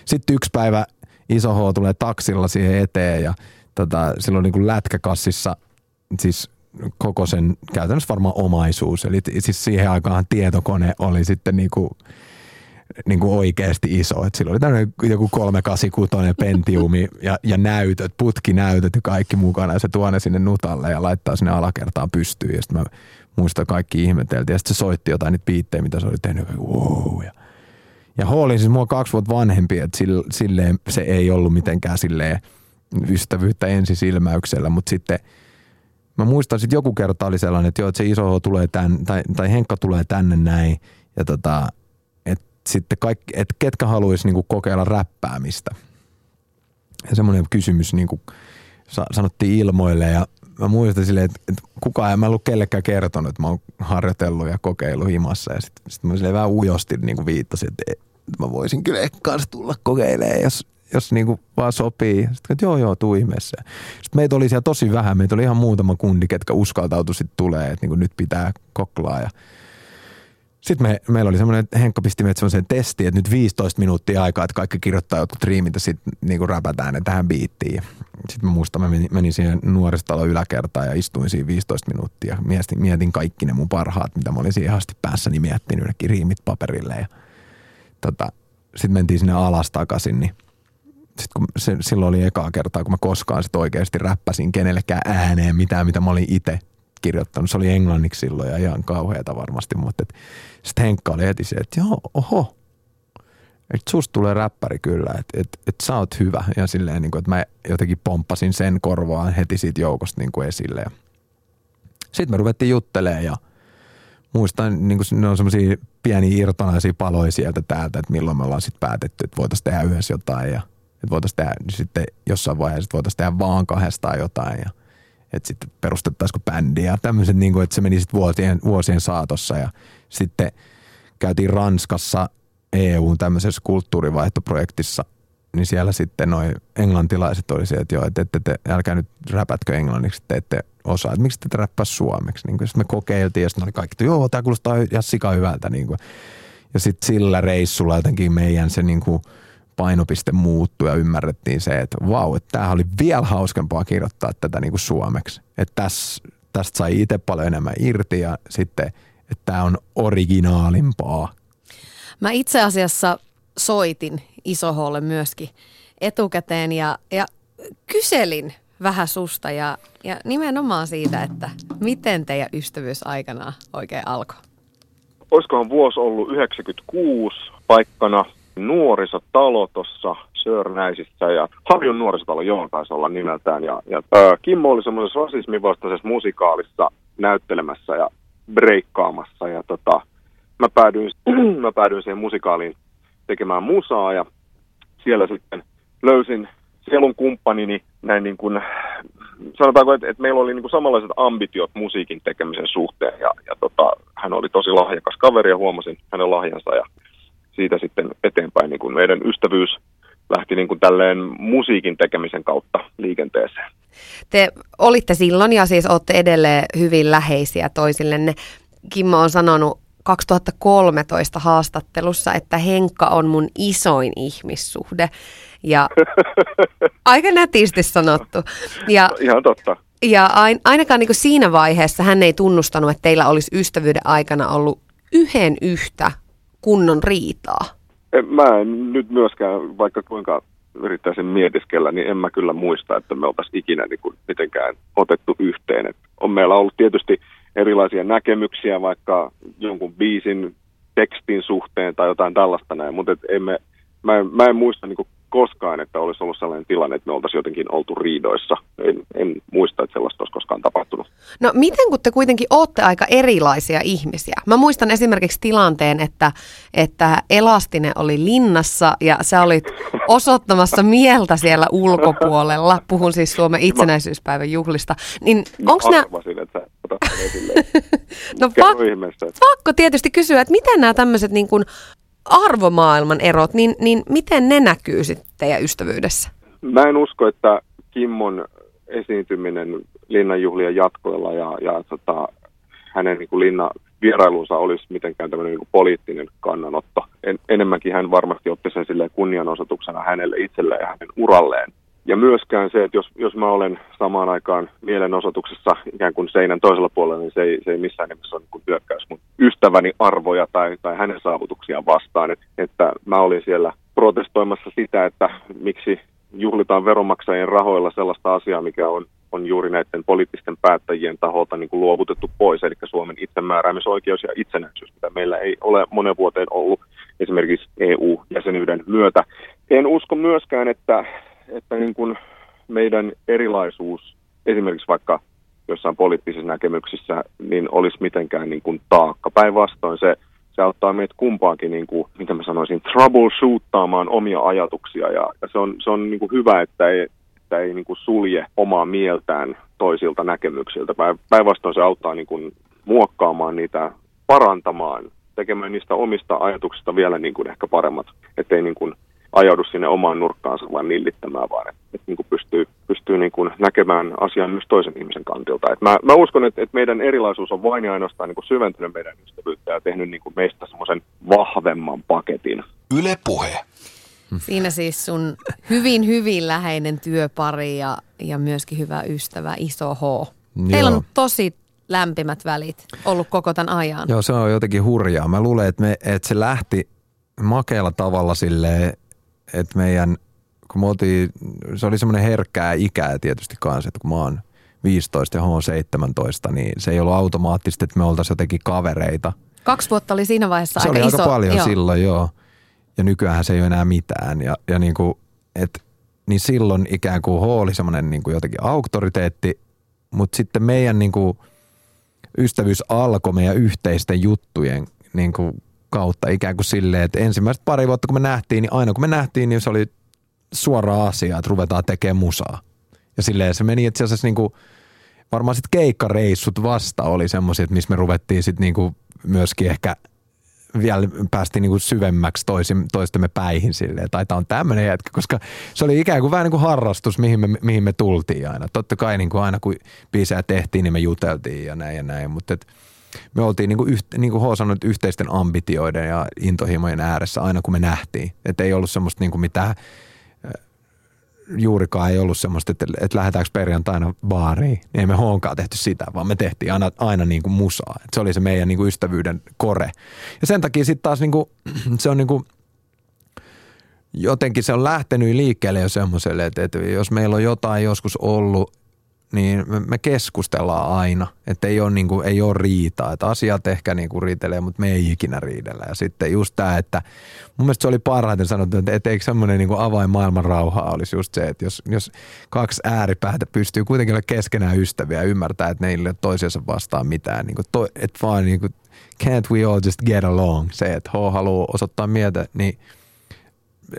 sitten yksi päivä iso H tulee taksilla siihen eteen ja tota, silloin niin kuin lätkäkassissa, siis koko sen käytännössä varmaan omaisuus. Eli siis siihen aikaan tietokone oli sitten niin kuin niin kuin oikeasti iso. Et sillä oli tämmöinen joku 386 Pentiumi ja, ja näytöt, putkinäytöt ja kaikki mukana. Ja se tuo ne sinne nutalle ja laittaa sinne alakertaan pystyyn. Ja sitten mä muistan kaikki ihmeteltiin. Ja sitten se soitti jotain niitä biittejä, mitä se oli tehnyt. Wow. Ja, ja Hall siis mua kaksi vuotta vanhempi, että silleen se ei ollut mitenkään silleen ystävyyttä ensisilmäyksellä, mutta sitten mä muistan sitten joku kerta oli sellainen, että joo, että se iso H tulee tänne, tai, tai Henkka tulee tänne näin, ja tota, sitten kaikki, että ketkä haluaisi niinku kokeilla räppäämistä. Ja semmoinen kysymys niinku, sanottiin ilmoille ja mä muistan silleen, että, että kukaan ei mä ollut kellekään kertonut, että mä oon harjoitellut ja kokeillut himassa. Ja sitten sit mä silleen vähän ujosti niin kuin viittasin, että, että mä voisin kyllä kanssa tulla kokeilemaan, jos, jos niin kuin vaan sopii. Sitten että joo joo, tuu ihmeessä. Sitten meitä oli siellä tosi vähän, meitä oli ihan muutama kundi, ketkä uskaltautui sitten tulee, että niin kuin nyt pitää koklaa ja sitten me, meillä oli semmoinen, että Henkka pisti meitä semmoiseen testiin, että nyt 15 minuuttia aikaa, että kaikki kirjoittaa jotkut riimit ja sitten niinku räpätään ne tähän biittiin. Sitten mä muistan, mä menin, menin siihen nuoristalon yläkertaan ja istuin siinä 15 minuuttia. Mietin, mietin kaikki ne mun parhaat, mitä mä olin siihen asti päässäni miettinyt, yhdekin riimit paperille. Ja tota, sitten mentiin sinne alas takaisin, niin sitten kun se, silloin oli ekaa kertaa, kun mä koskaan sit oikeasti räppäsin kenellekään ääneen mitään, mitä mä olin itse kirjoittanut. Se oli englanniksi silloin ja ihan kauheata varmasti, mutta sitten Henkka oli heti se, että joo, oho, että susta tulee räppäri kyllä, että et, et sä oot hyvä. Ja silleen, niin kuin, että mä jotenkin pomppasin sen korvaan heti siitä joukosta niin kuin esille. Sitten me ruvettiin juttelemaan ja muistan, niin kuin ne on semmoisia pieniä irtonaisia paloja sieltä täältä, että milloin me ollaan sitten päätetty, että voitaisiin tehdä yhdessä jotain ja että voitaisiin tehdä niin sitten jossain vaiheessa, että voitaisiin tehdä vaan kahdestaan jotain ja että sitten perustettaisiko bändiä ja tämmöiset, niin että se meni sitten vuosien, vuosien saatossa ja sitten käytiin Ranskassa – EUn tämmöisessä kulttuurivaihtoprojektissa, niin siellä sitten noin englantilaiset oli se, että joo, että ette, te, älkää nyt räpätkö englanniksi, että ette osaa, että miksi te räppää suomeksi. Niin sitten me kokeiltiin ja sitten oli kaikki, että joo, tämä kuulostaa ihan sika hyvältä. Niin kuin. Ja sitten sillä reissulla jotenkin meidän se niin kuin painopiste muuttui ja ymmärrettiin se, että vau, että tämähän oli vielä hauskempaa kirjoittaa tätä niin kuin suomeksi. Että tästä, tästä sai itse paljon enemmän irti ja sitten, että tämä on originaalimpaa Mä itse asiassa soitin Isoholle myöskin etukäteen ja, ja kyselin vähän susta ja, ja nimenomaan siitä, että miten teidän ystävyys aikana oikein alkoi? Olisikohan vuosi ollut 96 paikkana nuorisotalo tuossa Sörnäisissä ja Harjun nuorisotalo, joo, taisi olla nimeltään. Ja, ja ää, Kimmo oli semmoisessa rasismivastaisessa musikaalissa näyttelemässä ja breikkaamassa ja tota, mä päädyin, mä päädyin siihen musikaaliin tekemään musaa ja siellä sitten löysin sielun kumppanini näin niin kuin, sanotaanko, että, että meillä oli niin kuin samanlaiset ambitiot musiikin tekemisen suhteen ja, ja tota, hän oli tosi lahjakas kaveri ja huomasin hänen lahjansa ja siitä sitten eteenpäin niin kuin meidän ystävyys lähti niin kuin tälleen musiikin tekemisen kautta liikenteeseen. Te olitte silloin ja siis olette edelleen hyvin läheisiä toisillenne. Kimmo on sanonut 2013 haastattelussa, että Henkka on mun isoin ihmissuhde. Ja aika nätisti sanottu. Ja, Ihan totta. Ja ainakaan niin siinä vaiheessa hän ei tunnustanut, että teillä olisi ystävyyden aikana ollut yhden yhtä kunnon riitaa. Mä en nyt myöskään, vaikka kuinka yrittäisin mietiskellä, niin en mä kyllä muista, että me oltaisiin ikinä niin kuin mitenkään otettu yhteen. Et on meillä ollut tietysti erilaisia näkemyksiä vaikka jonkun biisin tekstin suhteen tai jotain tällaista näin, mutta emme, mä, en, mä en muista niin koskaan, että olisi ollut sellainen tilanne, että me oltaisiin jotenkin oltu riidoissa. En, en muista, että sellaista olisi koskaan tapahtunut. No miten kun te kuitenkin olette aika erilaisia ihmisiä? Mä muistan esimerkiksi tilanteen, että, että Elastinen oli linnassa ja sä olit osoittamassa mieltä siellä ulkopuolella. Puhun siis Suomen itsenäisyyspäivän juhlista. Niin nää... Arvasin, että no pak- pakko tietysti kysyä, että miten nämä tämmöiset niin kuin arvomaailman erot, niin, niin miten ne näkyy sitten teidän ystävyydessä? Mä en usko, että Kimmon esiintyminen linnanjuhlien jatkoilla ja, ja tota, hänen niin linna vierailunsa olisi mitenkään tämmöinen niin poliittinen kannanotto. En, enemmänkin hän varmasti otti sen kunnianosoituksena hänelle itselleen ja hänen uralleen. Ja myöskään se, että jos, jos mä olen samaan aikaan mielenosoituksessa ikään kuin seinän toisella puolella, niin se ei, se ei missään nimessä ole niin hyökkäys mun ystäväni arvoja tai, tai hänen saavutuksiaan vastaan. Et, että mä olin siellä protestoimassa sitä, että miksi juhlitaan veronmaksajien rahoilla sellaista asiaa, mikä on, on juuri näiden poliittisten päättäjien taholta niin kuin luovutettu pois, eli Suomen itsemääräämisoikeus ja itsenäisyys, mitä meillä ei ole monen vuoteen ollut esimerkiksi EU-jäsenyyden myötä. En usko myöskään, että että niin kuin meidän erilaisuus esimerkiksi vaikka jossain poliittisissa näkemyksissä, niin olisi mitenkään niin kuin taakka. Päinvastoin se, se auttaa meitä kumpaakin, niin kuin, mitä mä sanoisin, troubleshoottaamaan omia ajatuksia. Ja, ja se on, se on niin kuin hyvä, että ei, että ei niin kuin sulje omaa mieltään toisilta näkemyksiltä. Päinvastoin se auttaa niin kuin muokkaamaan niitä, parantamaan, tekemään niistä omista ajatuksista vielä niin kuin ehkä paremmat, ettei niin kuin ajaudu sinne omaan nurkkaansa vaan nillittämään, vaan että, että niin kuin pystyy, pystyy niin kuin näkemään asian myös toisen ihmisen kantilta. Että mä, mä uskon, että, että meidän erilaisuus on vain ja ainoastaan niin kuin syventynyt meidän ystävyyttä ja tehnyt niin kuin meistä semmoisen vahvemman paketin. Yle puhe. Siinä siis sun hyvin, hyvin läheinen työpari ja, ja myöskin hyvä ystävä, iso H. Teillä on tosi lämpimät välit ollut koko tämän ajan. Joo, se on jotenkin hurjaa. Mä luulen, että, me, että se lähti makealla tavalla silleen, että meidän, kun me oltiin, se oli semmoinen herkkää ikää tietysti kanssa, että kun mä oon 15 ja H 17, niin se ei ollut automaattisesti, että me oltaisiin jotenkin kavereita. Kaksi vuotta oli siinä vaiheessa se aika oli iso. aika paljon joo. silloin, joo. Ja nykyään se ei ole enää mitään. Ja, ja niin kuin, et, niin silloin ikään kuin H oli semmoinen niin kuin jotenkin auktoriteetti, mutta sitten meidän niin kuin ystävyys alkoi meidän yhteisten juttujen niin kuin kautta ikään kuin silleen, että ensimmäiset pari vuotta kun me nähtiin, niin aina kun me nähtiin, niin se oli suora asia, että ruvetaan tekemään musaa. Ja silleen se meni itse asiassa niin kuin, varmaan sitten keikkareissut vasta oli semmoiset, missä me ruvettiin sitten niin myöskin ehkä vielä päästiin niin kuin syvemmäksi toisin, toistemme päihin silleen, tai tämä on tämmöinen jätkä, koska se oli ikään kuin vähän niin kuin harrastus, mihin me, mihin me tultiin aina. Totta kai niin kuin aina kun biisejä tehtiin, niin me juteltiin ja näin ja näin, mutta et, me oltiin niin kuin, yht, niin kuin H sanoi, yhteisten ambitioiden ja intohimojen ääressä aina kun me nähtiin. Että ei ollut semmoista niin kuin mitään, äh, juurikaan ei ollut semmoista, että, että lähdetäänkö perjantaina baariin. Niin ei me honkaa tehty sitä, vaan me tehtiin aina, aina niin kuin musaa. Että se oli se meidän niin kuin ystävyyden kore. Ja sen takia sitten taas niin kuin, se on niin kuin, jotenkin se on lähtenyt liikkeelle jo semmoiselle, että, että jos meillä on jotain joskus ollut niin me keskustellaan aina, että ei ole, niin kuin, ei ole riitaa, että asiat ehkä niin kuin riitelee, mutta me ei ikinä riidellä. Ja sitten just tämä, että mun mielestä se oli parhaiten sanottu, että, että eikö semmoinen niin avain maailman rauhaa olisi just se, että jos, jos kaksi ääripäätä pystyy kuitenkin olla keskenään ystäviä ja ymmärtää, että ne ei ole toisiansa vastaan mitään, niin kuin to, että vaan niin kuin, can't we all just get along, se, että H haluaa osoittaa mieltä, niin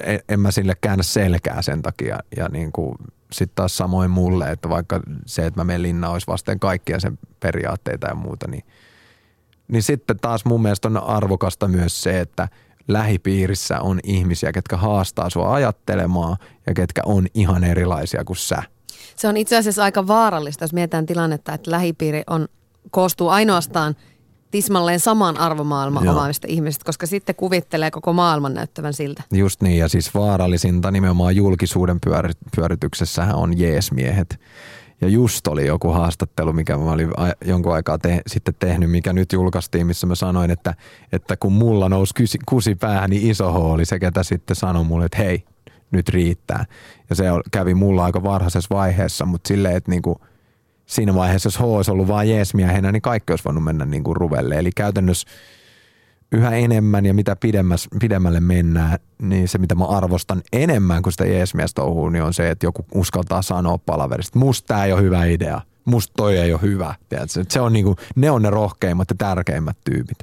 en, en mä sille käännä selkää sen takia ja niin kuin sitten taas samoin mulle, että vaikka se, että mä menen linna olisi vasten kaikkia sen periaatteita ja muuta, niin, niin sitten taas mun mielestä on arvokasta myös se, että lähipiirissä on ihmisiä, ketkä haastaa sua ajattelemaan ja ketkä on ihan erilaisia kuin sä. Se on itse asiassa aika vaarallista, jos mietitään tilannetta, että lähipiiri on, koostuu ainoastaan – tismalleen saman arvomaailman Joo. ihmisistä, koska sitten kuvittelee koko maailman näyttävän siltä. Just niin, ja siis vaarallisinta nimenomaan julkisuuden pyöri- pyörityksessähän on jeesmiehet. Ja just oli joku haastattelu, mikä mä olin jonkun aikaa te- sitten tehnyt, mikä nyt julkaistiin, missä mä sanoin, että, että kun mulla nousi kusi, kusi päähän, niin iso oli se, ketä sitten sanoi mulle, että hei, nyt riittää. Ja se kävi mulla aika varhaisessa vaiheessa, mutta silleen, että niinku – siinä vaiheessa, jos H olisi ollut vain jeesmiehenä, niin kaikki olisi voinut mennä niin kuin ruvelle. Eli käytännössä yhä enemmän ja mitä pidemmälle mennään, niin se mitä mä arvostan enemmän kuin sitä jeesmiestä touhuu, niin on se, että joku uskaltaa sanoa palaverista, musta tämä ei ole hyvä idea, musta toi ei ole hyvä. Se on niin kuin, ne on ne rohkeimmat ja tärkeimmät tyypit.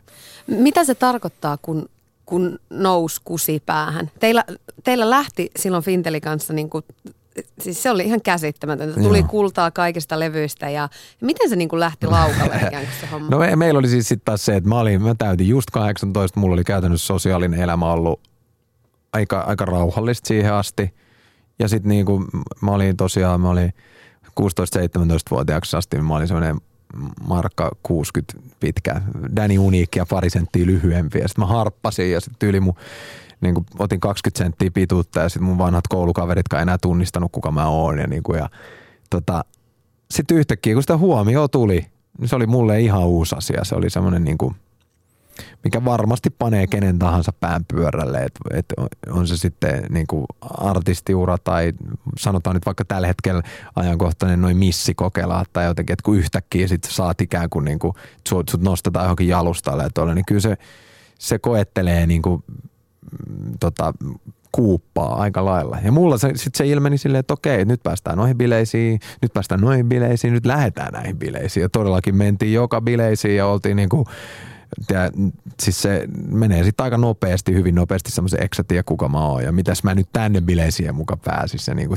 Mitä se tarkoittaa, kun, kun nous kusi päähän? Teillä, teillä lähti silloin Finteli kanssa niin kuin siis se oli ihan käsittämätöntä. Tuli Joo. kultaa kaikista levyistä ja miten se niin kuin lähti laukalle ikään kuin se homma? No me, meillä oli siis sitten taas se, että mä, olin, mä täytin just 18, mulla oli käytännössä sosiaalinen elämä ollut aika, aika rauhallista siihen asti. Ja sitten niin kuin mä olin tosiaan, mä olin 16-17-vuotiaaksi asti, mä olin semmoinen markka 60 pitkä, Danny Unique ja pari senttiä lyhyempi. Ja sitten mä harppasin ja sitten yli mun niin kuin otin 20 senttiä pituutta ja sitten mun vanhat koulukaverit ei enää tunnistanut, kuka mä oon. Ja, niin kuin, ja tota, sitten yhtäkkiä, kun sitä huomioon tuli, niin se oli mulle ihan uusi asia. Se oli semmoinen niin mikä varmasti panee kenen tahansa pään pyörälle, että et on se sitten niin kuin artistiura tai sanotaan nyt vaikka tällä hetkellä ajankohtainen noin missikokela tai jotenkin, että kun yhtäkkiä sitten saat ikään kuin, niin kuin sut, sut nostetaan johonkin jalustalle, että niin kyllä se, se koettelee niin kuin tota, kuuppaa aika lailla. Ja mulla se, sit se ilmeni silleen, että okei, nyt päästään noihin bileisiin, nyt päästään noihin bileisiin, nyt lähdetään näihin bileisiin. Ja todellakin mentiin joka bileisiin ja oltiin niinku, ja, siis se menee sitten aika nopeasti, hyvin nopeasti semmoisen, eksä tiedä kuka mä oon ja mitäs mä nyt tänne bileisiin muka pääsis. Ja niinku,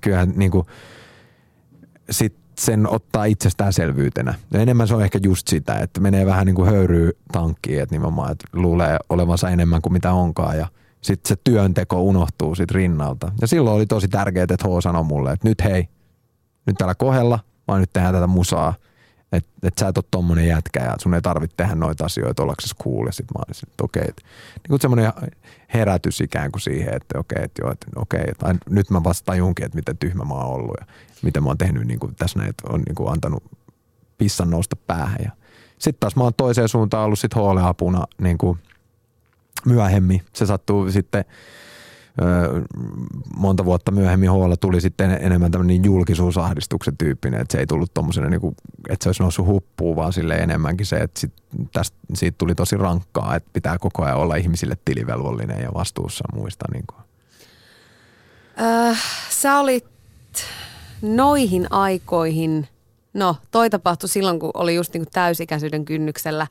kyllähän niinku, sit sen ottaa itsestäänselvyytenä. Ja enemmän se on ehkä just sitä, että menee vähän niin kuin höyryy tankkiin, että nimenomaan että luulee olevansa enemmän kuin mitä onkaan ja sitten se työnteko unohtuu sit rinnalta. Ja silloin oli tosi tärkeää, että H sanoi mulle, että nyt hei, nyt täällä kohella, vaan nyt tehdään tätä musaa. Että et sä et ole tommonen jätkä ja sun ei tarvitse tehdä noita asioita ollaksesi cool. Ja sit mä olisin, että okei. Okay, niin semmoinen herätys ikään kuin siihen, että okei, että joo, että okei, okay, että nyt mä vasta tajunkin, että miten tyhmä mä oon ollut ja mitä mä oon tehnyt niin kuin tässä näin, että on niin kuin antanut pissan nousta päähän. Ja sitten taas mä oon toiseen suuntaan ollut sit apuna niin kuin myöhemmin. Se sattuu sitten monta vuotta myöhemmin Hoolla tuli sitten enemmän tämmöinen julkisuusahdistuksen tyyppinen, että se ei tullut tommosena, niin kuin, että se olisi noussut huppuun, vaan sille enemmänkin se, että sit tästä, siitä tuli tosi rankkaa, että pitää koko ajan olla ihmisille tilivelvollinen ja vastuussa muista. Niin kuin. Äh, sä olit noihin aikoihin, no toi tapahtui silloin, kun oli just niin kuin täysikäisyyden kynnyksellä.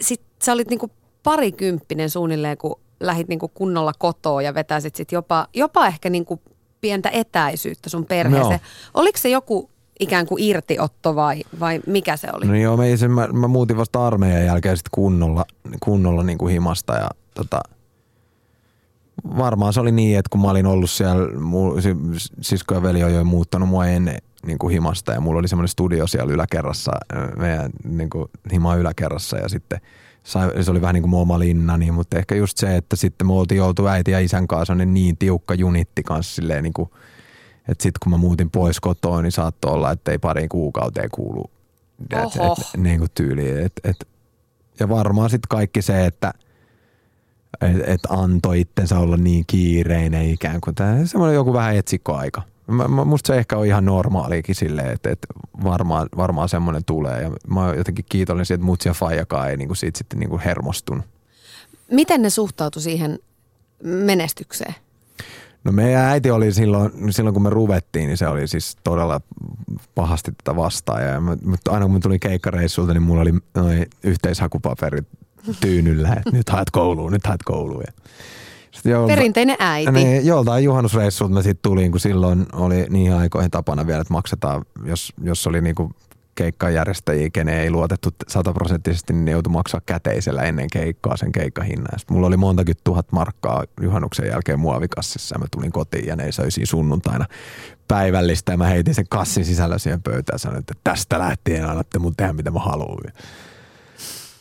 Sitten sä olit niin kuin parikymppinen suunnilleen, kun lähit niin kuin kunnolla kotoa ja vetäisit sit jopa, jopa ehkä niin kuin pientä etäisyyttä sun perheeseen. No. Oliko se joku ikään kuin irtiotto vai, vai mikä se oli? No joo, mä, sen, mä, mä muutin vasta armeijan jälkeen sit kunnolla, kunnolla niin kuin himasta ja tota, varmaan se oli niin, että kun mä olin ollut siellä, muu, sisko ja veli on jo muuttanut mua ennen niin kuin himasta ja mulla oli semmoinen studio siellä yläkerrassa, meidän niin kuin hima yläkerrassa ja sitten – sai, se oli vähän niin kuin oma linna, niin, mutta ehkä just se, että sitten me oltiin oltu äiti ja isän kanssa niin tiukka junitti kanssa silleen niin kuin, että sitten kun mä muutin pois kotoa, niin saattoi olla, että ei pariin kuukauteen kuulu et, et, niin kuin tyyli. Et, et, ja varmaan sitten kaikki se, että et, et antoi itsensä olla niin kiireinen ikään kuin. Tämä semmoinen joku vähän etsikkoaika. Mä, mä, musta se ehkä on ihan normaalikin silleen, että, että varmaan, varmaan semmoinen tulee. Ja mä oon jotenkin kiitollinen siitä, että mutsi ja faijakaan ei niinku siitä sitten niinku hermostunut. Miten ne suhtautu siihen menestykseen? No meidän äiti oli silloin, silloin kun me ruvettiin, niin se oli siis todella pahasti tätä vastaan. Ja mä, mutta aina kun mä tulin keikkareissulta, niin mulla oli noin yhteishakupaperit tyynyllä, että nyt haet kouluun, nyt haet kouluun. Ja jolta, Perinteinen äiti. Niin, joltain juhannusreissulta mä sitten tulin, kun silloin oli niihin aikoihin tapana vielä, että maksetaan, jos, jos oli niinku keikkajärjestäjiä, kenen ei luotettu sataprosenttisesti, niin ne joutui maksaa käteisellä ennen keikkaa sen keikkahinnan. Sitten mulla oli montakin tuhat markkaa juhannuksen jälkeen muovikassissa ja mä tulin kotiin ja ne söisin sunnuntaina päivällistä ja mä heitin sen kassin sisällä siihen pöytään ja sanoin, että tästä lähtien annatte mun tehdä mitä mä haluan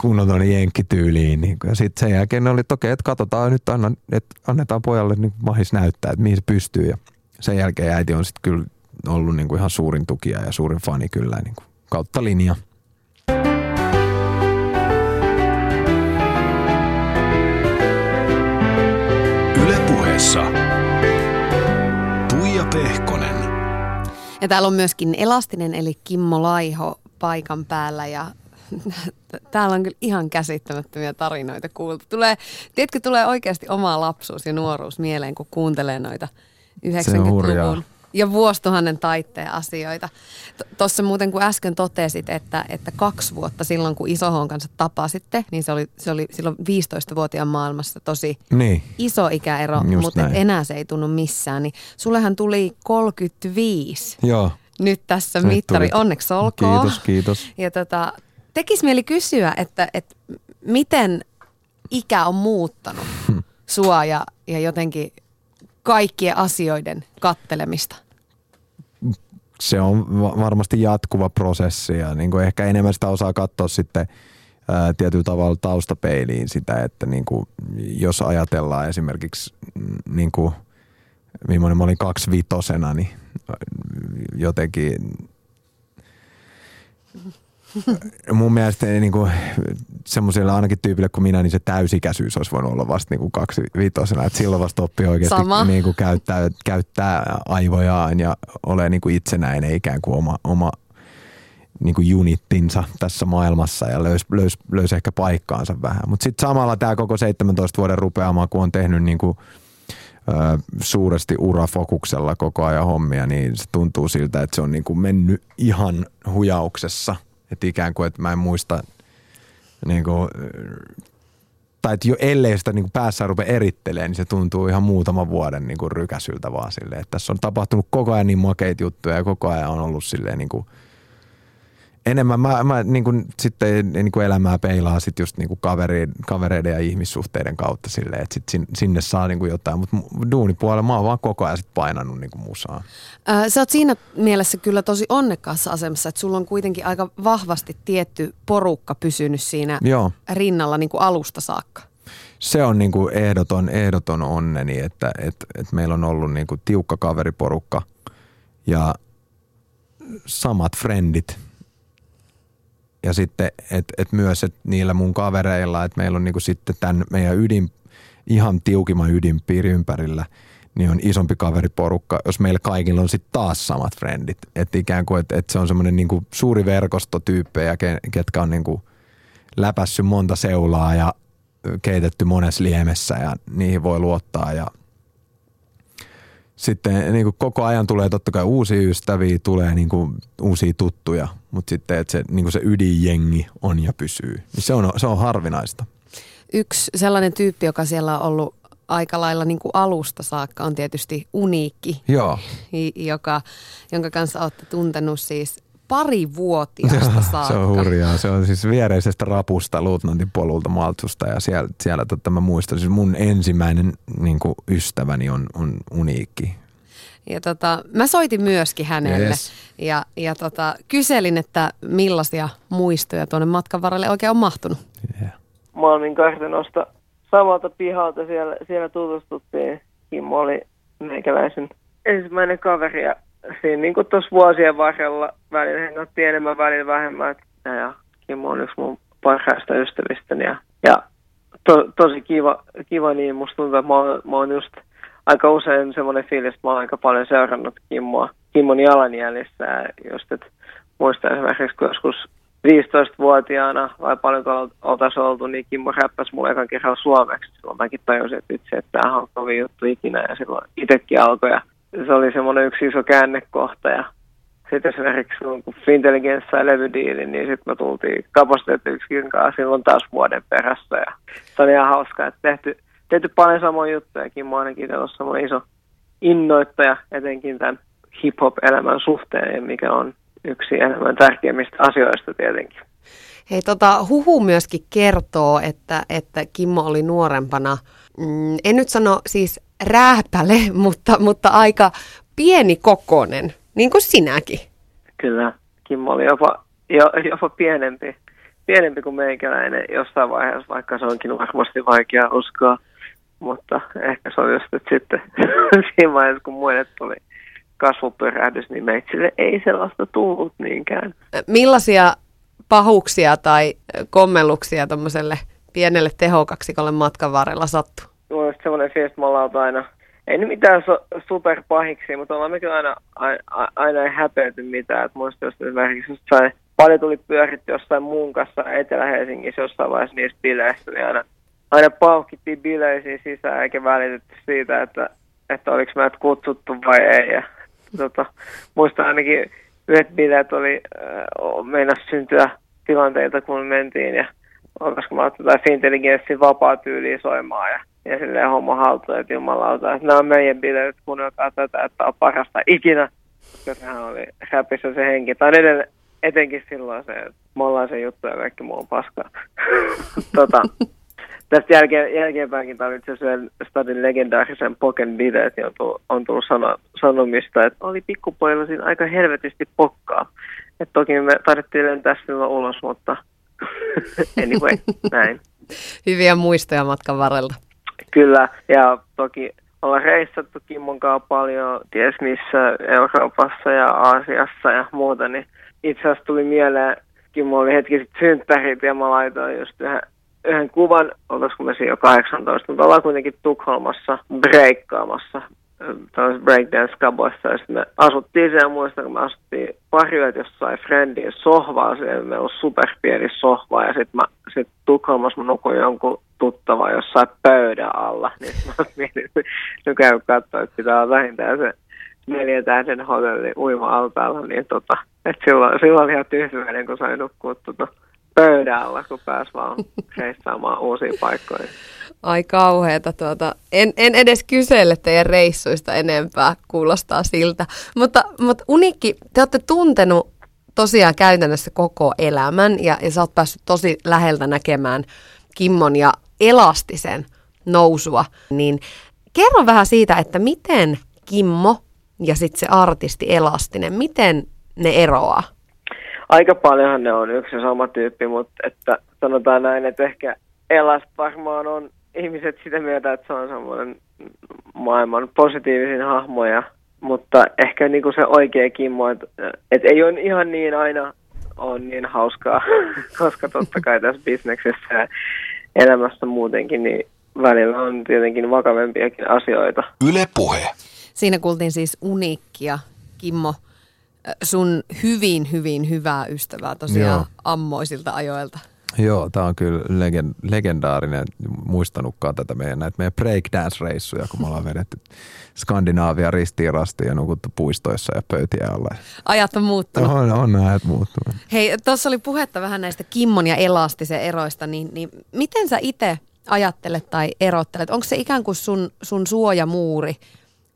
kunnon tuonne jenkkityyliin. Niin ja sitten sen jälkeen ne oli, että okei, että katsotaan nyt, anna, että annetaan pojalle niin mahis näyttää, että mihin se pystyy. Ja sen jälkeen äiti on sitten kyllä ollut niin kuin ihan suurin tukija ja suurin fani kyllä niin kuin kautta linja. Ylepuheessa Tuija Pehkonen. Ja täällä on myöskin Elastinen eli Kimmo Laiho paikan päällä ja täällä on kyllä ihan käsittämättömiä tarinoita kuultu. Tulee, tiedätkö, tulee oikeasti oma lapsuus ja nuoruus mieleen, kun kuuntelee noita 90-luvun ja vuosituhannen taitteen asioita. Tuossa muuten kun äsken totesit, että, että kaksi vuotta silloin kun Isohon kanssa tapasitte, niin se oli, se oli silloin 15-vuotiaan maailmassa tosi niin. iso ikäero, Just mutta näin. enää se ei tunnu missään. Niin sullehan tuli 35. Joo. Nyt tässä Nyt mittari, tuli. onneksi olkoon. Kiitos, kiitos. Ja tota, tekisi mieli kysyä, että, että miten ikä on muuttanut sua ja, ja jotenkin kaikkien asioiden kattelemista? Se on varmasti jatkuva prosessi ja niin kuin ehkä enemmän sitä osaa katsoa sitten ää, tietyllä tavalla taustapeiliin sitä, että niin kuin, jos ajatellaan esimerkiksi mm, niin kuin, millainen mä olin kaksi vitosena, niin jotenkin mun mielestä niin kuin, semmoisella ainakin tyypille kuin minä, niin se täysikäisyys olisi voinut olla vasta niin kuin kaksi viitosena. Että silloin vasta oppii oikeasti niin kuin käyttää, käyttää aivojaan ja ole niin kuin itsenäinen ikään kuin oma, oma niin kuin unittinsa tässä maailmassa ja löysi löys, löys ehkä paikkaansa vähän. Mutta sitten samalla tämä koko 17 vuoden rupeama, kun on tehnyt niin kuin, ö, suuresti urafokuksella koko ajan hommia, niin se tuntuu siltä, että se on niin kuin mennyt ihan hujauksessa. Että ikään kuin, että mä en muista niin kuin, tai että jo ellei sitä niin kuin päässä rupea erittelemään, niin se tuntuu ihan muutaman vuoden niin kuin rykäsyltä vaan silleen. Että tässä on tapahtunut koko ajan niin makeita juttuja ja koko ajan on ollut silleen niin kuin – enemmän mä, mä niin kuin, sitten niin kuin elämää peilaa sit just niin kuin kavereiden, kavereiden ja ihmissuhteiden kautta silleen, että sit sinne saa niin kuin jotain, mutta duunipuolella mä oon vaan koko ajan sit painanut niin kuin musaa. sä oot siinä mielessä kyllä tosi onnekkaassa asemassa, että sulla on kuitenkin aika vahvasti tietty porukka pysynyt siinä Joo. rinnalla niin kuin alusta saakka. Se on niin kuin ehdoton, ehdoton onneni, että, että, että meillä on ollut niin kuin tiukka kaveriporukka ja samat frendit – ja sitten, että et myös et niillä mun kavereilla, että meillä on niinku sitten tämän meidän ydin, ihan tiukimman ydinpiiri ympärillä, niin on isompi kaveriporukka, jos meillä kaikilla on sitten taas samat frendit. Että ikään kuin, että et se on semmoinen niinku suuri verkosto tyyppejä, ketkä on niinku läpässyt monta seulaa ja keitetty monessa liemessä ja niihin voi luottaa ja sitten niin kuin koko ajan tulee totta kai uusia ystäviä, tulee niin kuin uusia tuttuja, mutta sitten että se, niin kuin se ydinjengi on ja pysyy, niin se on, se on harvinaista. Yksi sellainen tyyppi, joka siellä on ollut aika lailla niin kuin alusta saakka, on tietysti Uniikki, Joo. Joka, jonka kanssa olette tuntenut siis pari vuotiaasta saakka. se on hurjaa. Se on siis viereisestä rapusta luutnantin polulta Maltsusta ja siellä, siellä totta mä muistan, siis mun ensimmäinen niin kuin ystäväni on, on uniikki. Ja tota, mä soitin myöskin hänelle yes. ja, ja tota, kyselin, että millaisia muistoja tuonne matkan varrelle oikein on mahtunut. Yeah. Malmin kartanosta samalta pihalta siellä, siellä tutustuttiin. Kimmo oli meikäläisen ensimmäinen kaveri ja siinä niin tuossa vuosien varrella välillä hengatti enemmän, välillä vähemmän. Ja Kimmo on yksi mun parhaista ystävistäni. Ja, ja to, tosi kiva, kiva, niin musta tuntuu, että mä oon, mä oon just aika usein semmoinen fiilis, että mä oon aika paljon seurannut Kimmoa, Kimmon jalanjäljissä. Ja just, että muistan esimerkiksi, kun joskus 15-vuotiaana vai paljonko oltaisiin oltu, niin Kimmo räppäsi mulle ekan kerran suomeksi. Silloin mäkin tajusin, että itse, että tämähän on kovin juttu ikinä ja silloin itsekin alkoi. Ja se oli semmoinen yksi iso käännekohta ja sitten esimerkiksi kun Fintelligence sai levydiilin, niin sitten me tultiin kapasiteettiyksikön kanssa silloin taas vuoden perässä ja se oli ihan hauska, että tehty, tehty paljon samoja juttuja. Kimmo ainakin on semmoinen iso innoittaja etenkin tämän hip-hop-elämän suhteen, mikä on yksi enemmän tärkeimmistä asioista tietenkin. Hei, tota, huhu myöskin kertoo, että, että Kimmo oli nuorempana, mm, en nyt sano siis rääpäle, mutta, mutta aika pieni kokonen, niin kuin sinäkin. Kyllä, Kimmo oli jopa, jo, jopa pienempi, pienempi kuin meikäläinen jossain vaiheessa, vaikka se onkin varmasti vaikea uskoa. Mutta ehkä se on just, että sitten siinä vaiheessa, kun muille tuli kasvupyrähdys, niin meitsille ei sellaista tullut niinkään. Millaisia pahuuksia tai kommelluksia tuommoiselle pienelle tehokaksikolle matkan varrella sattuu? Mulla on semmoinen fiilis, että me ollaan aina, ei nyt mitään so, superpahiksi, mutta ollaan mekin aina, aina, aina ei häpeäty mitään. Että muista jos esimerkiksi jossain, paljon tuli pyöritty jossain muun kanssa Etelä-Helsingissä jossain vaiheessa niistä bileistä, niin aina, aina pauhkittiin bileisiin sisään eikä välitetty siitä, että, että oliko meidät kutsuttu vai ei. Ja, tota, muistan ainakin yhdet bileet oli, äh, meinas syntyä tilanteita, kun mentiin ja koska mä otin jotain Fintelligenssin vapaa tyyliä soimaan ja ja silleen homma haltuun, että jumalauta, että nämä on meidän bileet, kuunnelkaa tätä, että on parasta ikinä. Sehän oli räpissä se henki. Tai edelleen, etenkin silloin se, että me ollaan se juttu ja kaikki muu on paskaa. tota, tästä jälkeen, jälkeenpäinkin tämä itse asiassa Stadin legendaarisen Poken bileet, on tullut, on tullut sano, sanomista, että oli pikkupojilla siinä aika helvetisti pokkaa. että toki me tarvittiin lentää silloin ulos, mutta anyway, näin. Hyviä muistoja matkan varrella. Kyllä, ja toki ollaan reissattu Kimmon kanssa paljon, ties missä Euroopassa ja Aasiassa ja muuta, niin itse asiassa tuli mieleen, Kimmo oli hetki sitten synttärit ja mä laitoin just yhden, yhden kuvan, oltaisiko me siinä jo 18, mutta ollaan kuitenkin Tukholmassa breikkaamassa tällaisessa breakdance-kaboissa, ja sitten me asuttiin siellä, muistan, kun me asuttiin pari yötä jossain friendin sohvaa, se meillä on superpieni sohva ja sitten mä sit Tukholmassa mä nukuin jonkun tuttava jossain pöydän alla, niin mä mietin, käy katsoa, että pitää olla vähintään se neljän tähden hotelli uima-altaalla, niin tota, että silloin, silloin oli ihan tyytyväinen, kun sai nukkua tota pöydän alla, kun pääsi vaan reissaamaan uusiin paikkoihin. Ai kauheeta. Tuota. En, en edes kysele teidän reissuista enempää, kuulostaa siltä. Mutta, mutta Unikki, te olette tuntenut tosiaan käytännössä koko elämän ja, ja sä oot päässyt tosi läheltä näkemään Kimmon ja Elastisen nousua. Niin kerro vähän siitä, että miten Kimmo ja sitten se artisti Elastinen, miten ne eroaa? Aika paljonhan ne on yksi ja sama tyyppi, mutta että sanotaan näin, että ehkä Elast varmaan on ihmiset sitä mieltä, että se on semmoinen maailman positiivisin hahmoja, mutta ehkä niinku se oikea Kimmo, että et ei ole ihan niin aina on niin hauskaa, koska totta kai tässä bisneksessä ja elämässä muutenkin, niin välillä on tietenkin vakavempiakin asioita. Yle puhe. Siinä kuultiin siis Unikkia, Kimmo, sun hyvin, hyvin hyvää ystävää tosiaan Joo. ammoisilta ajoilta. Joo, tämä on kyllä legend, legendaarinen. Muistanutkaan tätä meidän, näitä meidän breakdance-reissuja, kun me ollaan vedetty Skandinaavia ristiin rastiin ja nukuttu puistoissa ja pöytiä alla. Ajat on muuttunut. On, on ajat muuttunut. Hei, tuossa oli puhetta vähän näistä Kimmon ja Elastisen eroista, niin, niin miten sä itse ajattelet tai erottelet? Onko se ikään kuin sun, sun suojamuuri –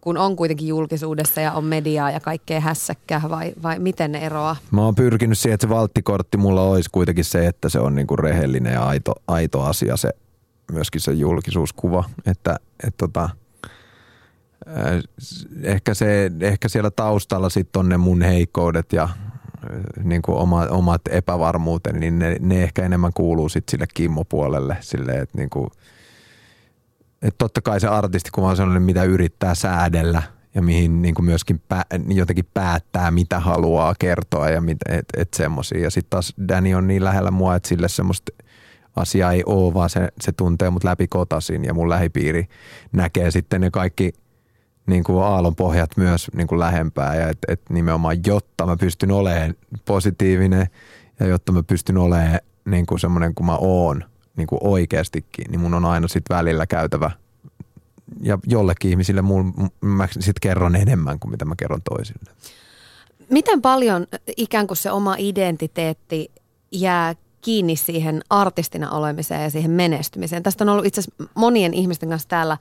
kun on kuitenkin julkisuudessa ja on mediaa ja kaikkea hässäkkää vai, vai miten ne eroaa? Mä oon pyrkinyt siihen, että se valttikortti mulla olisi kuitenkin se, että se on niinku rehellinen ja aito, aito asia se myöskin se julkisuuskuva, että et tota, ehkä, se, ehkä siellä taustalla sitten on ne mun heikkoudet ja niin kuin oma, omat epävarmuuteni, niin ne, ne ehkä enemmän kuuluu sitten sille Kimmo-puolelle, sille, että niin kuin – että totta kai se artistikuva on sellainen, mitä yrittää säädellä ja mihin niin kuin myöskin pä, jotenkin päättää, mitä haluaa kertoa ja mit, et, et semmosia. Ja sitten taas Danny on niin lähellä mua, että sille semmoista asiaa ei ole, vaan se, se tuntee mut läpi kotasin ja mun lähipiiri näkee sitten ne kaikki niin kuin aallonpohjat myös niin kuin lähempää ja että et nimenomaan jotta mä pystyn olemaan positiivinen ja jotta mä pystyn olemaan niin kuin semmoinen kuin mä oon – niin kuin oikeastikin, niin mun on aina sitten välillä käytävä ja jollekin ihmisille mun, mä sitten kerron enemmän kuin mitä mä kerron toisille. Miten paljon ikään kuin se oma identiteetti jää kiinni siihen artistina olemiseen ja siihen menestymiseen? Tästä on ollut itse asiassa monien ihmisten kanssa täällä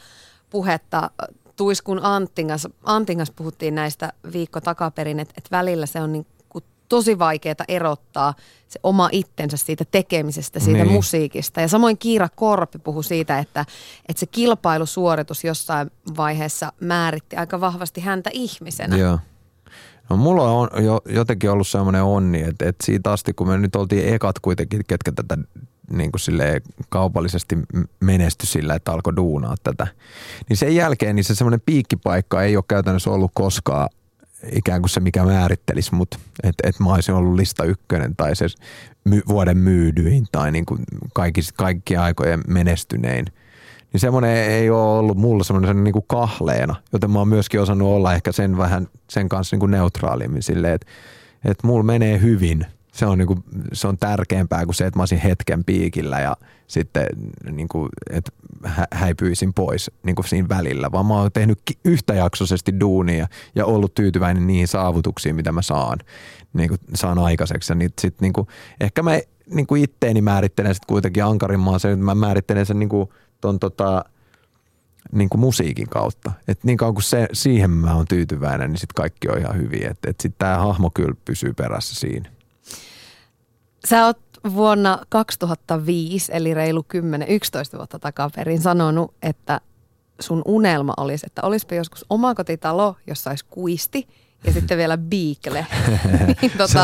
puhetta. Tuiskun Antingas, Antingas puhuttiin näistä viikko takaperin, että, että välillä se on niin tosi vaikeaa erottaa se oma itsensä siitä tekemisestä, siitä niin. musiikista. Ja samoin Kiira Korpi puhui siitä, että, että se kilpailusuoritus jossain vaiheessa määritti aika vahvasti häntä ihmisenä. Joo. No mulla on jo, jotenkin ollut semmoinen onni, että, että siitä asti kun me nyt oltiin ekat kuitenkin, ketkä tätä niin kuin kaupallisesti menesty sillä, että alkoi duunaa tätä. Niin sen jälkeen niin se semmoinen piikkipaikka ei ole käytännössä ollut koskaan ikään kuin se, mikä määrittelisi mut, että et mä olisin ollut lista ykkönen tai se my, vuoden myydyin tai niin kuin kaikki, kaikkien aikojen menestynein. Niin semmoinen ei ole ollut mulla semmoinen niin kuin kahleena, joten mä oon myöskin osannut olla ehkä sen vähän sen kanssa niin kuin neutraalimmin silleen, että, että mulla menee hyvin – se on, niinku, se on tärkeämpää kuin se, että mä olisin hetken piikillä ja sitten niinku, että häipyisin pois niinku siinä välillä, vaan mä oon tehnyt yhtäjaksoisesti duunia ja ollut tyytyväinen niihin saavutuksiin, mitä mä saan, niinku, saan aikaiseksi. Ja niin, sit, niinku, ehkä mä niinku itteeni määrittelen sitten kuitenkin ankarimmaa se, että mä määrittelen sen niinku, ton, tota, niin kuin musiikin kautta. Et niin kauan kuin se, siihen mä oon tyytyväinen, niin sitten kaikki on ihan hyvin. Että et sitten tämä hahmo kyllä pysyy perässä siinä. Sä oot vuonna 2005, eli reilu 10-11 vuotta takaperin sanonut, että sun unelma olisi, että olisipa joskus omakotitalo, jossa olisi kuisti ja sitten vielä Beagle. niin, tota, se,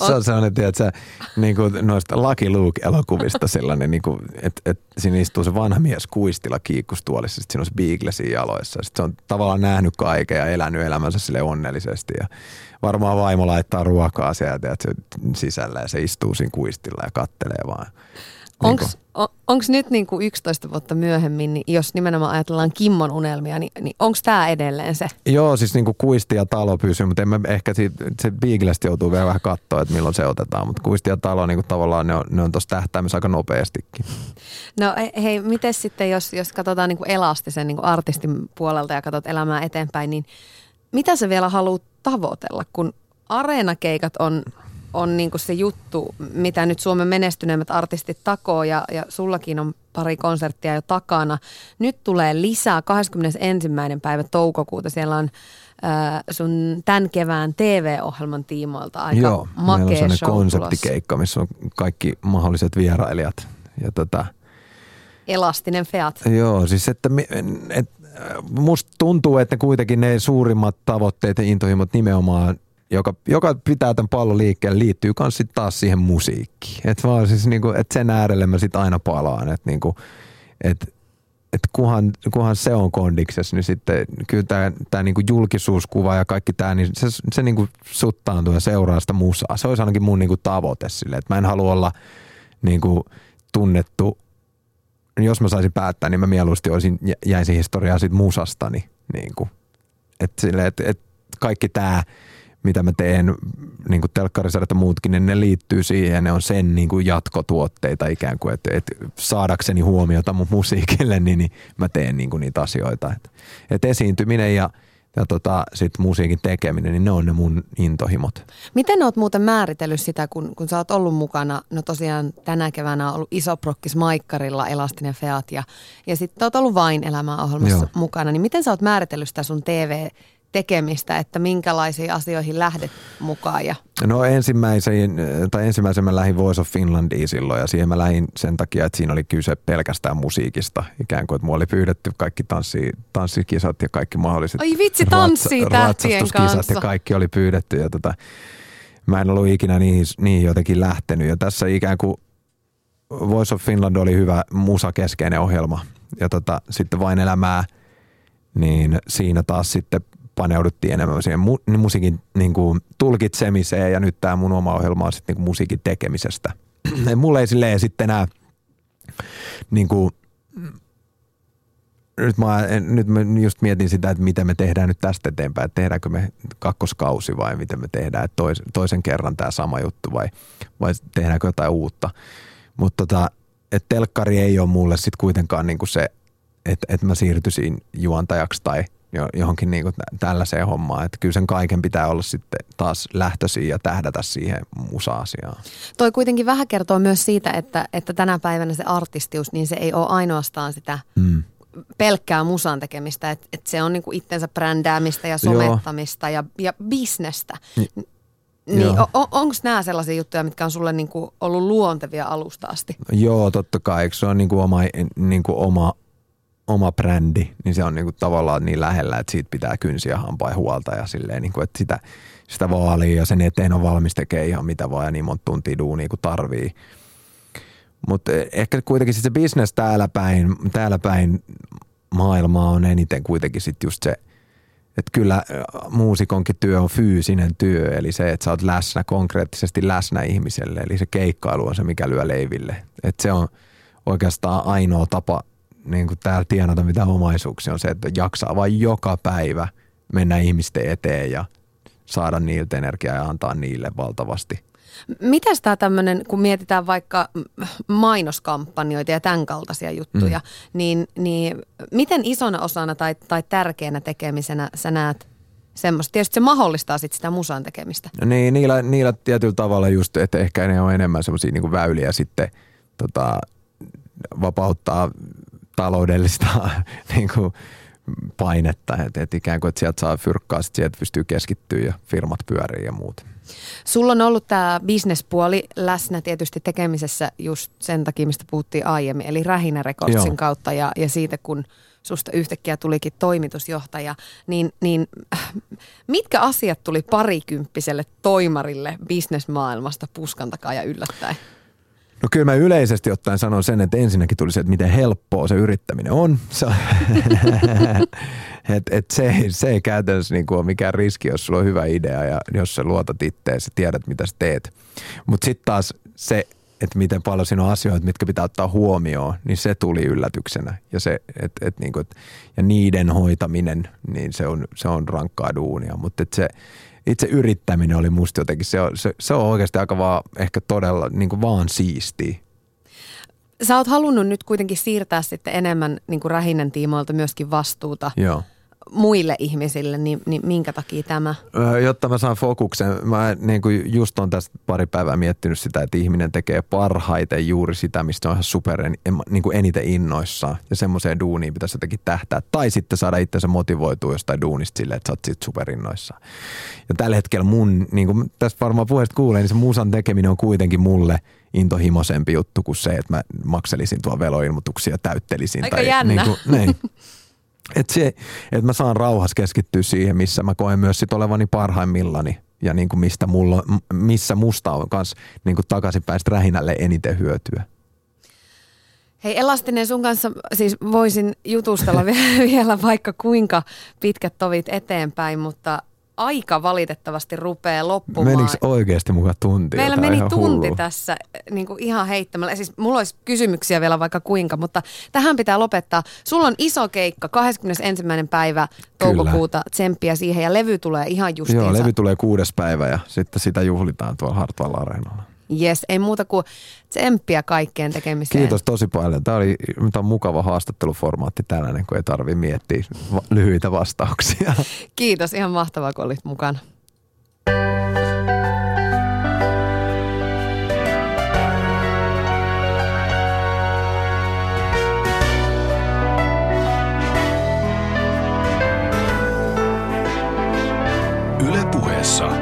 on, se on sellainen, tiedätkö, niin kuin noista Lucky Luke-elokuvista sellainen, niin kuin, että, että siinä istuu se vanha mies kuistilla kiikkustuolissa, sitten siinä on se Beagle siinä jaloissa. Sitten se on tavallaan nähnyt kaiken ja elänyt elämänsä sille onnellisesti ja varmaan vaimo laittaa ruokaa sieltä että sisällä ja se istuu siinä kuistilla ja kattelee vaan. Onko on, nyt niin kuin 11 vuotta myöhemmin, niin jos nimenomaan ajatellaan Kimmon unelmia, niin, niin onko tämä edelleen se? Joo, siis niin kuin kuisti ja talo pysyy, mutta emme ehkä siitä, se Beaglesta joutuu vielä vähän katsoa, että milloin se otetaan. Mutta kuisti ja talo niin kuin tavallaan ne on, ne on tuossa tähtäimessä aika nopeastikin. No hei, miten sitten, jos, jos katsotaan niin kuin elastisen niin kuin artistin puolelta ja katsot elämää eteenpäin, niin mitä sä vielä haluat tavoitella, kun areenakeikat on on niin kuin se juttu, mitä nyt Suomen menestyneimmät artistit takoo ja, ja sullakin on pari konserttia jo takana. Nyt tulee lisää 21. päivä toukokuuta. Siellä on äh, sun tämän kevään TV-ohjelman tiimoilta aika Joo, makea meillä on show konseptikeikka, missä on kaikki mahdolliset vierailijat. Ja tota, Elastinen feat. Joo, siis että et, musta tuntuu, että kuitenkin ne suurimmat tavoitteet ja intohimot nimenomaan joka, joka pitää tämän pallon liikkeelle, liittyy myös taas siihen musiikkiin. Että vaan siis niinku, et sen äärelle mä sit aina palaan, että niinku, et, et kunhan, kunhan se on kondiksessa, niin sitten kyllä tämä tää niinku julkisuuskuva ja kaikki tämä, niin se, se niinku suttaantuu ja seuraa sitä musaa. Se olisi ainakin mun niinku tavoite sille, että mä en halua olla niinku tunnettu, jos mä saisin päättää, niin mä mieluusti olisin, jäisin historiaa siitä musastani. Niinku. Että sille, et, et kaikki tämä mitä mä teen, niin kuin telkkarisarjat ja muutkin, niin ne liittyy siihen, ne on sen niin kuin jatkotuotteita ikään kuin, että, että saadakseni huomiota mun musiikille, niin, niin mä teen niin kuin niitä asioita. Että, että esiintyminen ja, ja tota, sit musiikin tekeminen, niin ne on ne mun intohimot. Miten oot muuten määritellyt sitä, kun, kun sä oot ollut mukana, no tosiaan tänä keväänä on ollut Isoprokkis Maikkarilla, Elastinen Feat ja, ja sitten oot ollut Vain elämää ohjelmassa Joo. mukana, niin miten sä oot määritellyt sitä sun TV tekemistä, että minkälaisiin asioihin lähdet mukaan? Ja... No ensimmäisen, tai ensimmäisen mä lähdin Voice of Finlandiin silloin ja siihen mä lähdin sen takia, että siinä oli kyse pelkästään musiikista. Ikään kuin, että mua oli pyydetty kaikki tanssi, tanssikisat ja kaikki mahdolliset Ai vitsi, tanssii tähtien kanssa. ja kaikki oli pyydetty ja tota, mä en ollut ikinä niihin, niihin jotenkin lähtenyt. Ja tässä ikään kuin Voice of Finland oli hyvä musakeskeinen ohjelma ja tota, sitten vain elämää, niin siinä taas sitten paneuduttiin enemmän siihen mu- niin musiikin niin kuin, tulkitsemiseen ja nyt tämä mun oma ohjelma on sitten niin musiikin tekemisestä. Mulle ei silleen sitten enää niin kuin, nyt mä, nyt mä just mietin sitä, että miten me tehdään nyt tästä eteenpäin, että tehdäänkö me kakkoskausi vai miten me tehdään, että tois, toisen kerran tämä sama juttu vai, vai tehdäänkö jotain uutta. Mutta tota, että telkkari ei ole mulle sitten kuitenkaan niin kuin se, että, että mä siirtyisin juontajaksi tai – johonkin niin kuin tällaiseen hommaan. Että kyllä sen kaiken pitää olla sitten taas lähtöisiä ja tähdätä siihen musa-asiaan. Toi kuitenkin vähän kertoo myös siitä, että, että tänä päivänä se artistius, niin se ei ole ainoastaan sitä mm. pelkkää musan tekemistä. Että et se on niin kuin itsensä brändäämistä ja somettamista ja, ja bisnestä. Ni, niin on, onko nämä sellaisia juttuja, mitkä on sulle niinku ollut luontevia alusta asti? Joo, totta kai. Eikö se on niinku oma, niinku oma oma brändi, niin se on niinku tavallaan niin lähellä, että siitä pitää kynsiä hampaa huolta ja silleen, niinku, että sitä, sitä vaalia ja sen eteen on valmis tekee ihan mitä vaan ja niin monta tuntia duunia kuin tarvii. Mutta ehkä kuitenkin se business täällä päin, täällä päin maailmaa on eniten kuitenkin sit just se, että kyllä muusikonkin työ on fyysinen työ, eli se, että sä oot läsnä, konkreettisesti läsnä ihmiselle, eli se keikkailu on se, mikä lyö leiville. Että se on oikeastaan ainoa tapa niin kuin täällä tienata mitä omaisuuksia on se, että jaksaa vain joka päivä mennä ihmisten eteen ja saada niiltä energiaa ja antaa niille valtavasti. Mitäs tämä tämmöinen, kun mietitään vaikka mainoskampanjoita ja tämän kaltaisia juttuja, mm. niin, niin miten isona osana tai, tai tärkeänä tekemisenä sä näet semmoista? Tietysti se mahdollistaa sit sitä musan tekemistä. No niin, niillä, niillä tietyllä tavalla just, että ehkä ne on enemmän semmoisia niin väyliä sitten tota, vapauttaa taloudellista niin kuin, painetta, että et ikään kuin että sieltä saa fyrkkaa, sitten sieltä pystyy keskittyä ja firmat pyörii ja muut. Sulla on ollut tämä bisnespuoli läsnä tietysti tekemisessä just sen takia, mistä puhuttiin aiemmin, eli Rähinä Recordsin Joo. kautta ja, ja siitä, kun susta yhtäkkiä tulikin toimitusjohtaja, niin, niin mitkä asiat tuli parikymppiselle toimarille bisnesmaailmasta puskan takaa ja yllättäen? No kyllä mä yleisesti ottaen sanon sen, että ensinnäkin tuli se, että miten helppoa se yrittäminen on. et, et se, se ei käytännössä niin kuin ole mikään riski, jos sulla on hyvä idea ja jos sä luotat itteesi, tiedät mitä sä teet. Mutta sitten taas se, että miten paljon siinä on asioita, mitkä pitää ottaa huomioon, niin se tuli yllätyksenä. Ja, se, et, et niinku, et, ja niiden hoitaminen, niin se on, se on rankkaa duunia. Mutta se, itse yrittäminen oli musta jotenkin, se on, se, se on oikeasti aika vaan ehkä todella niin kuin vaan siistiä. Sä oot halunnut nyt kuitenkin siirtää sitten enemmän niin kuin rähinnän tiimoilta myöskin vastuuta. Joo muille ihmisille, niin, niin minkä takia tämä? Jotta mä saan fokuksen, mä niin kuin just on tästä pari päivää miettinyt sitä, että ihminen tekee parhaiten juuri sitä, mistä on ihan super niin kuin eniten innoissaan. Ja semmoiseen duuniin pitäisi jotenkin tähtää. Tai sitten saada itsensä motivoitua jostain duunista silleen, että sä oot siitä superinnoissaan. Ja tällä hetkellä mun, niin kuin tästä varmaan puheesta kuulee, niin se musan tekeminen on kuitenkin mulle intohimoisempi juttu kuin se, että mä makselisin tuon veloilmoituksia ja täyttelisin. Aika tai, jännä. Niin kuin, niin. Et se, että mä saan rauhassa keskittyä siihen, missä mä koen myös sit olevani parhaimmillani ja niin kuin mistä mulla, missä musta on kans niin kuin takaisinpäin rähinälle eniten hyötyä. Hei Elastinen, sun kanssa siis voisin jutustella vielä vaikka kuinka pitkät tovit eteenpäin, mutta aika valitettavasti rupeaa loppumaan. Menikö oikeasti mukaan tunti? Meillä meni tunti hullu. tässä niin kuin ihan heittämällä. Siis mulla olisi kysymyksiä vielä vaikka kuinka, mutta tähän pitää lopettaa. Sulla on iso keikka 21. päivä toukokuuta, Kyllä. tsemppiä siihen ja levy tulee ihan justiinsa. Joo, levy tulee kuudes päivä ja sitten sitä juhlitaan tuolla Hartwall Areenalla. Jes, ei muuta kuin tsemppiä kaikkeen tekemiseen. Kiitos tosi paljon. Tämä oli tämä on mukava haastatteluformaatti tällainen, kun ei tarvi miettiä lyhyitä vastauksia. Kiitos, ihan mahtavaa kun olit mukana. Yle puheessa